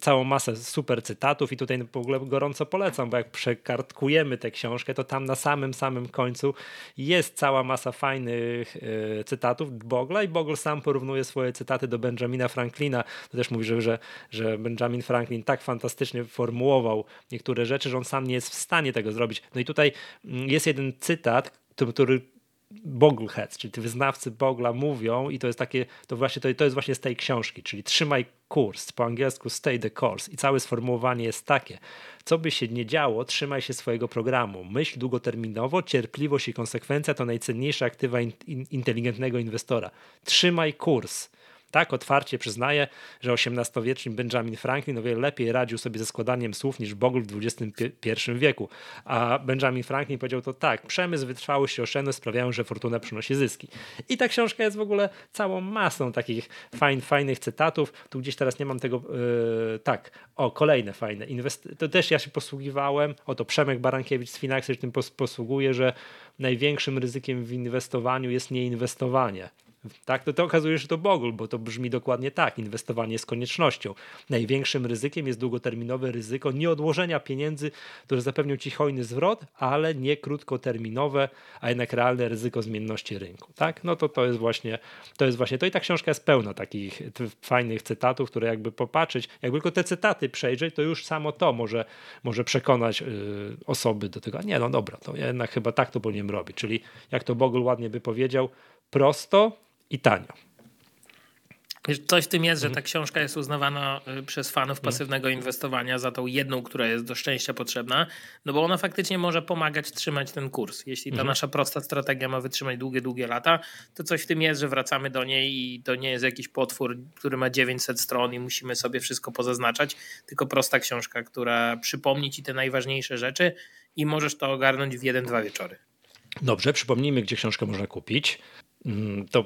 całą masę super cytatów i tutaj w ogóle gorąco polecam, bo jak przekartkujemy tę książkę, to tam na samym, samym końcu jest cała masa fajnych e, cytatów Bogla i Bogle sam porównuje swoje cytaty do Benjamina Franklina. To też mówi, że, że, że Benjamin Franklin tak fantastycznie formułował niektóre rzeczy, że on sam nie jest w stanie tego zrobić. No i tutaj jest jeden cytat, który Bogleheads, czyli wyznawcy Bogla mówią i to jest takie, to właśnie to, to jest właśnie z tej książki, czyli trzymaj kurs, po angielsku stay the course i całe sformułowanie jest takie, co by się nie działo, trzymaj się swojego programu, myśl długoterminowo, cierpliwość i konsekwencja to najcenniejsze aktywa in, in, inteligentnego inwestora. Trzymaj kurs tak otwarcie przyznaje, że XVIII-wieczny Benjamin Franklin o wiele lepiej radził sobie ze składaniem słów niż Bogle w XXI wieku. A Benjamin Franklin powiedział to tak, przemysł, wytrwałość i oszczędność sprawiają, że fortuna przynosi zyski. I ta książka jest w ogóle całą masą takich fajn, fajnych cytatów. Tu gdzieś teraz nie mam tego, yy, tak, o, kolejne fajne. Inwest to też ja się posługiwałem, oto Przemek Barankiewicz z Finaxy się tym posługuje, że największym ryzykiem w inwestowaniu jest nieinwestowanie Tak, to, to okazuje się, to Bogul, bo to brzmi dokładnie tak. Inwestowanie jest koniecznością. Największym ryzykiem jest długoterminowe ryzyko nieodłożenia pieniędzy, które zapewnią ci hojny zwrot, ale nie krótkoterminowe, a jednak realne ryzyko zmienności rynku. Tak? No to to jest właśnie to jest właśnie to i ta książka jest pełna takich fajnych cytatów, które jakby popatrzeć, jakby tylko te cytaty przejrzeć, to już samo to może, może przekonać y, osoby do tego, nie no dobra, to jednak chyba tak to powinienem robić, czyli jak to Bogul ładnie by powiedział, prosto i tanio. Coś w tym jest, że ta książka jest uznawana y, przez fanów mhm. pasywnego inwestowania za tą jedną, która jest do szczęścia potrzebna, no bo ona faktycznie może pomagać trzymać ten kurs. Jeśli ta mhm. nasza prosta strategia ma wytrzymać długie, długie lata, to coś w tym jest, że wracamy do niej i to nie jest jakiś potwór, który ma 900 stron i musimy sobie wszystko pozaznaczać, tylko prosta książka, która przypomni ci te najważniejsze rzeczy i możesz to ogarnąć w jeden, dwa wieczory. Dobrze, przypomnijmy, gdzie książkę można kupić. Mm, to,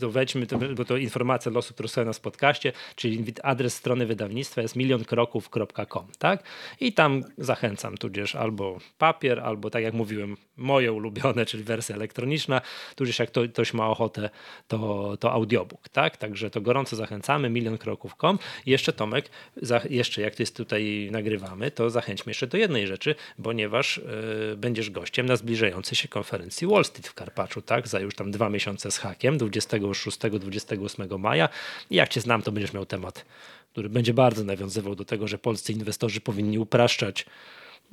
to wejdźmy, bo to informacja osób, które są na podcaście, czyli adres strony wydawnictwa jest milionkroków.com, tak? I tam zachęcam, tudzież albo papier, albo tak jak mówiłem, moje ulubione, czyli wersja elektroniczna, tudzież jak to, ktoś ma ochotę, to, to audiobook, tak? Także to gorąco zachęcamy, milionkroków.com. Jeszcze Tomek, za, jeszcze jak to jest tutaj nagrywamy, to zachęćmy jeszcze do jednej rzeczy, ponieważ yy, będziesz gościem na zbliżającej się konferencji Wall Street w Karpaczu, tak? Za już tam dwa miesiące miesiące z hakiem 26-28 maja. I jak cię znam, to będziesz miał temat, który będzie bardzo nawiązywał do tego, że polscy inwestorzy powinni upraszczać,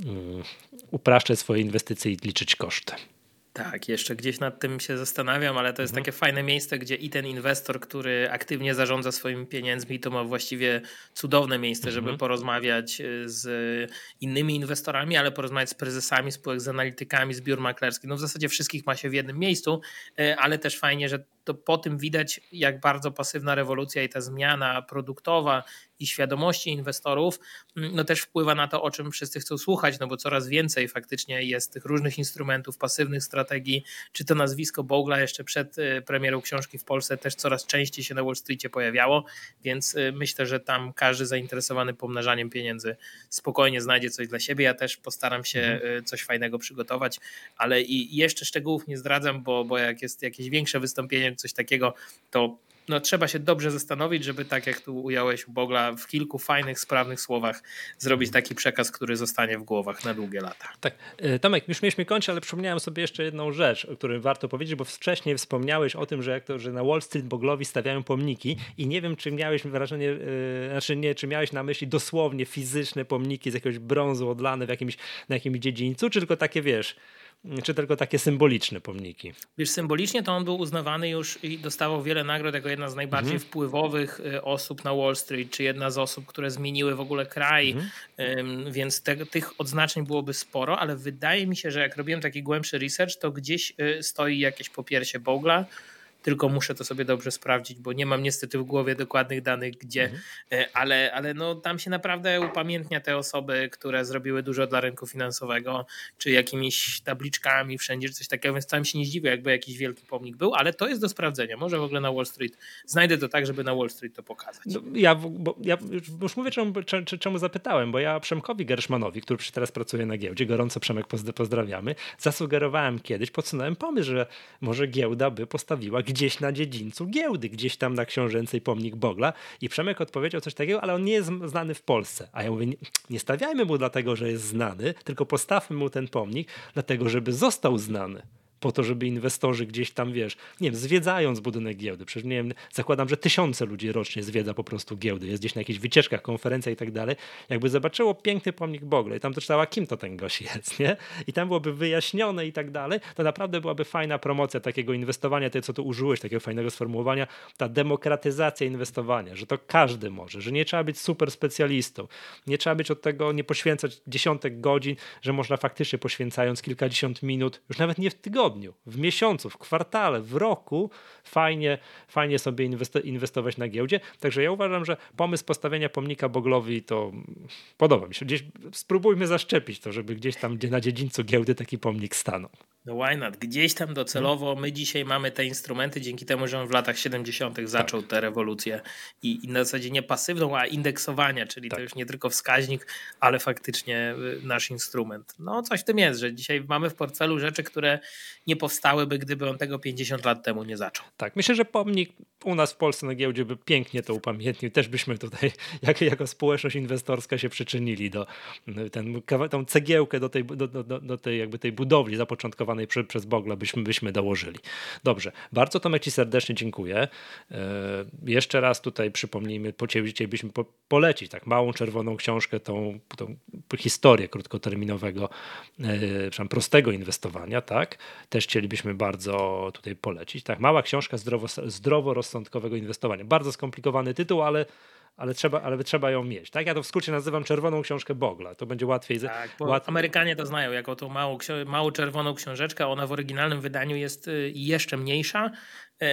um, upraszczać swoje inwestycje i liczyć koszty. Tak, jeszcze gdzieś nad tym się zastanawiam, ale to jest mhm. takie fajne miejsce, gdzie i ten inwestor, który aktywnie zarządza swoimi pieniędzmi, to ma właściwie cudowne miejsce, mhm. żeby porozmawiać y, z innymi inwestorami, ale porozmawiać z prezesami spółek, z analitykami, z biur maklerskich. No w zasadzie wszystkich ma się w jednym miejscu, y, ale też fajnie, że to po tym widać, jak bardzo pasywna rewolucja i ta zmiana produktowa i świadomości inwestorów, mm, no też wpływa na to, o czym wszyscy chcą słuchać, no bo coraz więcej faktycznie jest tych różnych instrumentów, pasywnych strategii, czy to nazwisko Bogla jeszcze przed y, premierą książki w Polsce też coraz częściej się na Wall Streetie pojawiało, więc y, myślę, że tam każdy zainteresowany pomnażaniem pieniędzy spokojnie znajdzie coś dla siebie. Ja też postaram się mhm. Y, coś fajnego przygotować, ale i jeszcze szczegółów nie zdradzam, bo, bo jak jest jakieś większe wystąpienie, coś takiego, to no, trzeba się dobrze zastanowić, żeby tak jak tu ująłeś Bogla, w kilku fajnych, sprawnych słowach zrobić taki przekaz, który zostanie w głowach na długie lata. Tak. E, Tomek, już mieliśmy kończyć, ale przypomniałem sobie jeszcze jedną rzecz, o której warto powiedzieć, bo wcześniej wspomniałeś o tym, że, jak to, że na Wall Street Boglowi stawiają pomniki i nie wiem, czy miałeś wrażenie, yy, znaczy nie, czy miałeś na myśli dosłownie fizyczne pomniki z jakiegoś brązu odlane w jakimś, na jakimś dziedzińcu, czy tylko takie, wiesz, czy tylko takie symboliczne pomniki? Wiesz, symbolicznie to on był uznawany już i dostawał wiele nagród jako jedna z najbardziej mhm. wpływowych y, osób na Wall Street, czy jedna z osób, które zmieniły w ogóle kraj, mhm. więc te, tych odznaczeń byłoby sporo, ale wydaje mi się, że jak robiłem taki głębszy research, to gdzieś y, stoi jakieś popiersie Bogla, tylko muszę to sobie dobrze sprawdzić, bo nie mam niestety w głowie dokładnych danych gdzie, mhm. E, ale, ale no, tam się naprawdę upamiętnia te osoby, które zrobiły dużo dla rynku finansowego, czy jakimiś tabliczkami wszędzie, czy coś takiego, więc tam się nie zdziwię, jakby jakiś wielki pomnik był, ale to jest do sprawdzenia. Może w ogóle na Wall Street znajdę to tak, żeby na Wall Street to pokazać. No, ja, bo, ja już mówię, czemu, czemu zapytałem, bo ja Przemkowi Gerszmanowi, który teraz pracuje na giełdzie, gorąco Przemek pozdrawiamy, zasugerowałem kiedyś, podsunąłem pomysł, że może giełda by postawiła gdzieś na dziedzińcu giełdy, gdzieś tam na książęcej pomnik Bogla. I Przemek odpowiedział coś takiego, ale on nie jest znany w Polsce. A ja mówię, nie, stawiajmy mu dlatego, że jest znany, tylko postawmy mu ten pomnik dlatego, żeby został znany po to, żeby inwestorzy gdzieś tam, wiesz, nie wiem, zwiedzając budynek giełdy, przecież nie wiem, zakładam, że tysiące ludzi rocznie zwiedza po prostu giełdy, jest gdzieś na jakichś wycieczkach, konferencjach i tak dalej, jakby zobaczyło piękny pomnik Bogle i tam to czytała, kim to ten gość jest, nie? I tam byłoby wyjaśnione i tak dalej, to naprawdę byłaby fajna promocja takiego inwestowania, tej, co tu użyłeś, takiego fajnego sformułowania, ta demokratyzacja inwestowania, że to każdy może, że nie trzeba być super specjalistą, nie trzeba być od tego, nie poświęcać dziesiątek godzin, że można faktycznie poświęcając kilkadziesiąt minut, już nawet nie w tygodniu, tygodniu, w miesiącu, w kwartale, w roku fajnie, fajnie sobie inwestować na giełdzie. Także ja uważam, że pomysł postawienia pomnika Boglowi to podoba mi się. Gdzieś spróbujmy zaszczepić to, żeby gdzieś tam gdzie na dziedzińcu giełdy taki pomnik stanął. No why not? Gdzieś tam docelowo my dzisiaj mamy te instrumenty dzięki temu, że on w latach 70. zaczął tak. tę rewolucję i, i, na zasadzie nie pasywną, a indeksowania, czyli tak. to już nie tylko wskaźnik, ale faktycznie y, nasz instrument. No coś w tym jest, że dzisiaj mamy w portfelu rzeczy, które nie powstałyby, gdyby on tego 50 lat temu nie zaczął. Tak, myślę, że pomnik u nas w Polsce na giełdzie by pięknie to upamiętnił. Też byśmy tutaj jak, jako społeczność inwestorska się przyczynili do ten, tą cegiełkę do tej, do, do, do tej, jakby tej budowli zapoczątkowanej przy, przez Bogla byśmy, byśmy dołożyli. Dobrze, bardzo Tomek Ci serdecznie dziękuję. E, jeszcze raz tutaj przypomnijmy, chcielibyśmy po, polecić tak małą czerwoną książkę, tą, tą historię krótkoterminowego, e, prostego inwestowania, tak? Też chcielibyśmy bardzo tutaj polecić. Tak, mała książka zdrowo, zdroworozsądkowego inwestowania. Bardzo skomplikowany tytuł, ale ale trzeba, ale trzeba ją mieć. Tak? Ja to w skrócie nazywam czerwoną książkę Bogla. To będzie łatwiej. Tak, łat... Amerykanie to znają jako tą małą, małą czerwoną książeczkę. Ona w oryginalnym wydaniu jest y, jeszcze mniejsza,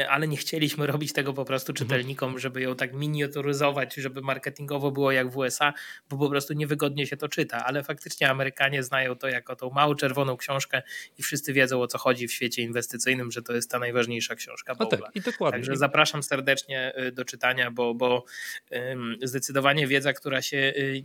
ale nie chcieliśmy robić tego po prostu mhm. czytelnikom, żeby ją tak miniaturyzować, żeby marketingowo było jak w USA, bo po prostu niewygodnie się to czyta, ale faktycznie Amerykanie znają to jako tą małą czerwoną książkę i wszyscy wiedzą o co chodzi w świecie inwestycyjnym, że to jest ta najważniejsza książka No tak, i dokładnie. Także zapraszam serdecznie y, do czytania, bo, bo zdecydowanie wiedza, która się y,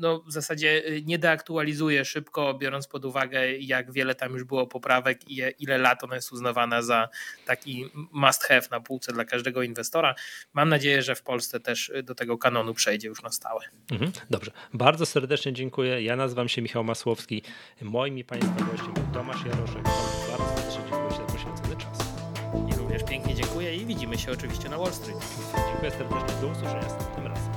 no, w zasadzie y, nie deaktualizuje szybko, biorąc pod uwagę, jak wiele tam już było poprawek i ile lat ona jest uznawana za taki must have na półce dla każdego inwestora. Mam nadzieję, że w Polsce też y, do tego kanonu przejdzie już na stałe. Mhm, dobrze. Bardzo serdecznie dziękuję. Ja nazywam się Michał Masłowski. Moim i Państwa gościem był Tomasz Jaroszek. Bardzo serdecznie dziękuję za poświęcony czas. I również pięknie dziękuję i widzimy się oczywiście na Wall Street. Dziękuję serdecznie. Do usłyszenia następnym razem.